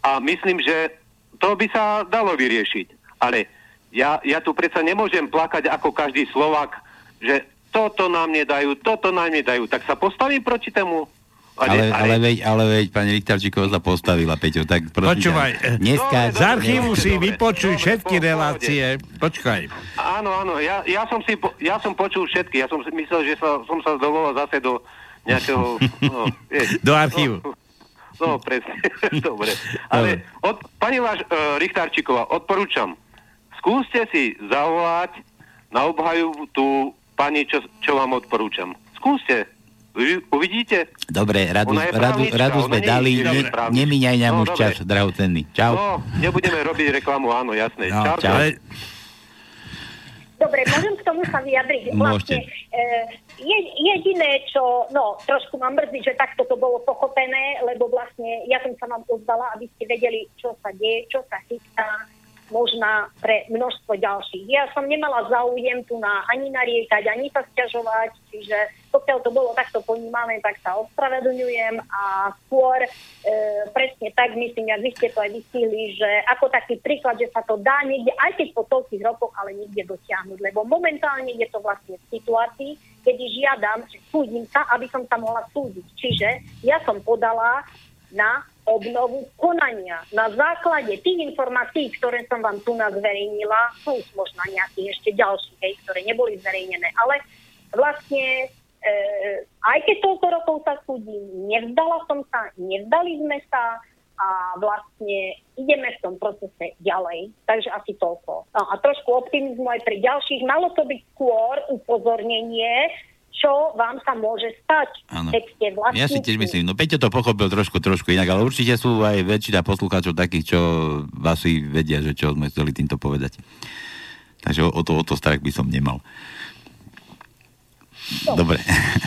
A myslím, že to by sa dalo vyriešiť. Ale ja, ja tu predsa nemôžem plakať ako každý Slovak, že toto nám nedajú, toto nám nedajú. Tak sa postavím proti tomu. Ale, ale, veď, ale veď pani Richtarčíková sa postavila, Peťo, tak prosím Počúvaj, ťa, eh, dneska... Dobre, Z archívu Dobre, si dobre. vypočuj Dobre, všetky pohode. relácie. Počkaj. Áno, áno, ja, ja, som si, ja som počul všetky. Ja som si myslel, že sa, som sa dovolal zase do nejakého... No, vieš, Do archívu. No, no presne. Dobre. Ale od, pani Váš uh, Richtarčíková, odporúčam, skúste si zavolať na obhajú tú pani, čo, čo vám odporúčam. Skúste. Uvidíte? Dobre, radu, radu, radu sme dali, ne, nemíňaj nám No, už dobre. čas, drahocenný. Čau. No, nebudeme robiť reklamu, áno, jasné. No, Čau, čau. ale Dobre, môžem k tomu sa vyjadriť. Vlastne, e, je, jediné, čo, no, trošku ma mrzí, že takto to bolo pochopené, lebo vlastne ja som sa vám ozvala, aby ste vedeli, čo sa deje, čo sa chystá možná pre množstvo ďalších. Ja som nemala záujem tu na ani nariekať, ani sa sťažovať, čiže pokiaľ to bolo takto ponímané, tak sa ospravedlňujem a skôr e, presne tak myslím, ak vy ste to aj vystihli, že ako taký príklad, že sa to dá niekde, aj keď po toľkých rokoch, ale niekde dotiahnuť, lebo momentálne je to vlastne v situácii, kedy žiadam, že súdim sa, aby som sa mohla súdiť. Čiže ja som podala na obnovu konania. Na základe tých informácií, ktoré som vám tu zverejnila, sú možno nejaké ešte ďalšie, ktoré neboli zverejnené, ale vlastne e, aj keď toľko rokov sa súdim, nevzdala som sa, nevzdali sme sa a vlastne ideme v tom procese ďalej. Takže asi toľko. No, a trošku optimizmu aj pri ďalších. Malo to byť skôr upozornenie, čo vám sa môže stať, Áno. Ja si tiež myslím, no Peťo to pochopil trošku, trošku inak, ale určite sú aj väčšina poslucháčov takých, čo asi vedia, že čo sme chceli týmto povedať. Takže o to, o to strach by som nemal. Dobre.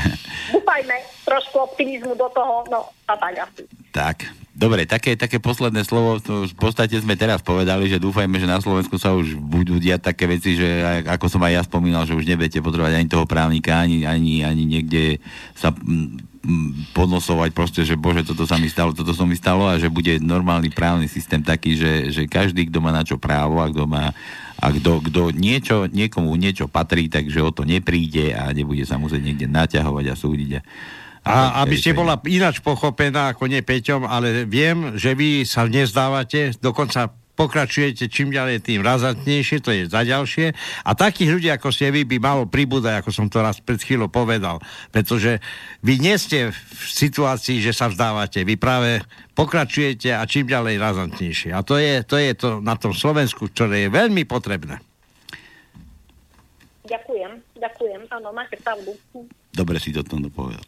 Dúfajme trošku optimizmu do toho, no a tak asi. Tak, dobre, také, také posledné slovo, to už v podstate sme teraz povedali, že dúfajme, že na Slovensku sa už budú diať také veci, že ako som aj ja spomínal, že už nebudete potrebovať ani toho právnika, ani, ani, ani niekde sa podnosovať proste, že bože, toto sa mi stalo, toto sa mi stalo a že bude normálny právny systém taký, že, že každý, kto má na čo právo a kto má a kto, kto niečo, niekomu niečo patrí, takže o to nepríde a nebude sa musieť niekde naťahovať a súdiť. A, A aby ste bola ináč pochopená ako nie Peťom, ale viem, že vy sa nezdávate, dokonca pokračujete čím ďalej tým razantnejšie, to je za ďalšie. A takých ľudí ako ste vy by malo pribúdať, ako som to raz pred chvíľou povedal. Pretože vy nie ste v situácii, že sa vzdávate. Vy práve pokračujete a čím ďalej razantnejšie. A to je to, je to na tom Slovensku, ktoré je veľmi potrebné. Ďakujem, ďakujem, áno, máte pravdu. Dobre si to tom povedal.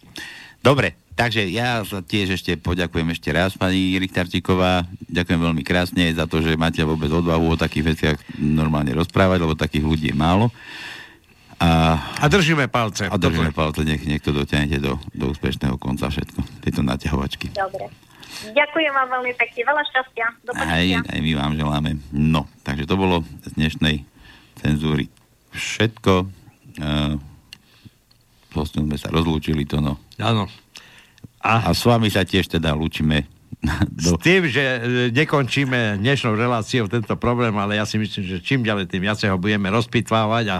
Dobre, takže ja sa tiež ešte poďakujem ešte raz, pani Richtarčíková. Ďakujem veľmi krásne za to, že máte vôbec odvahu o takých veciach normálne rozprávať, lebo takých ľudí je málo. A, A držíme palce. a držíme palce, nech, nech to dotiahnete do, do úspešného konca všetko, tieto naťahovačky. Dobre. Ďakujem vám veľmi pekne, veľa šťastia. Do Aj, aj my vám želáme. No, takže to bolo z dnešnej cenzúry všetko. Uh, sme sa rozlúčili to, no. Áno. A s vami sa tiež teda lúčime S tým, že e, nekončíme dnešnou reláciou tento problém, ale ja si myslím, že čím ďalej, tým viacej ho budeme rozpitvávať a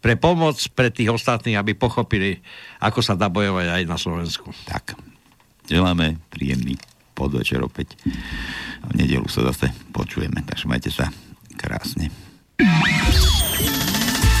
pre pomoc pre tých ostatných, aby pochopili, ako sa dá bojovať aj na Slovensku. Tak, želáme príjemný podvečer opäť. V nedelu sa zase počujeme, takže majte sa krásne.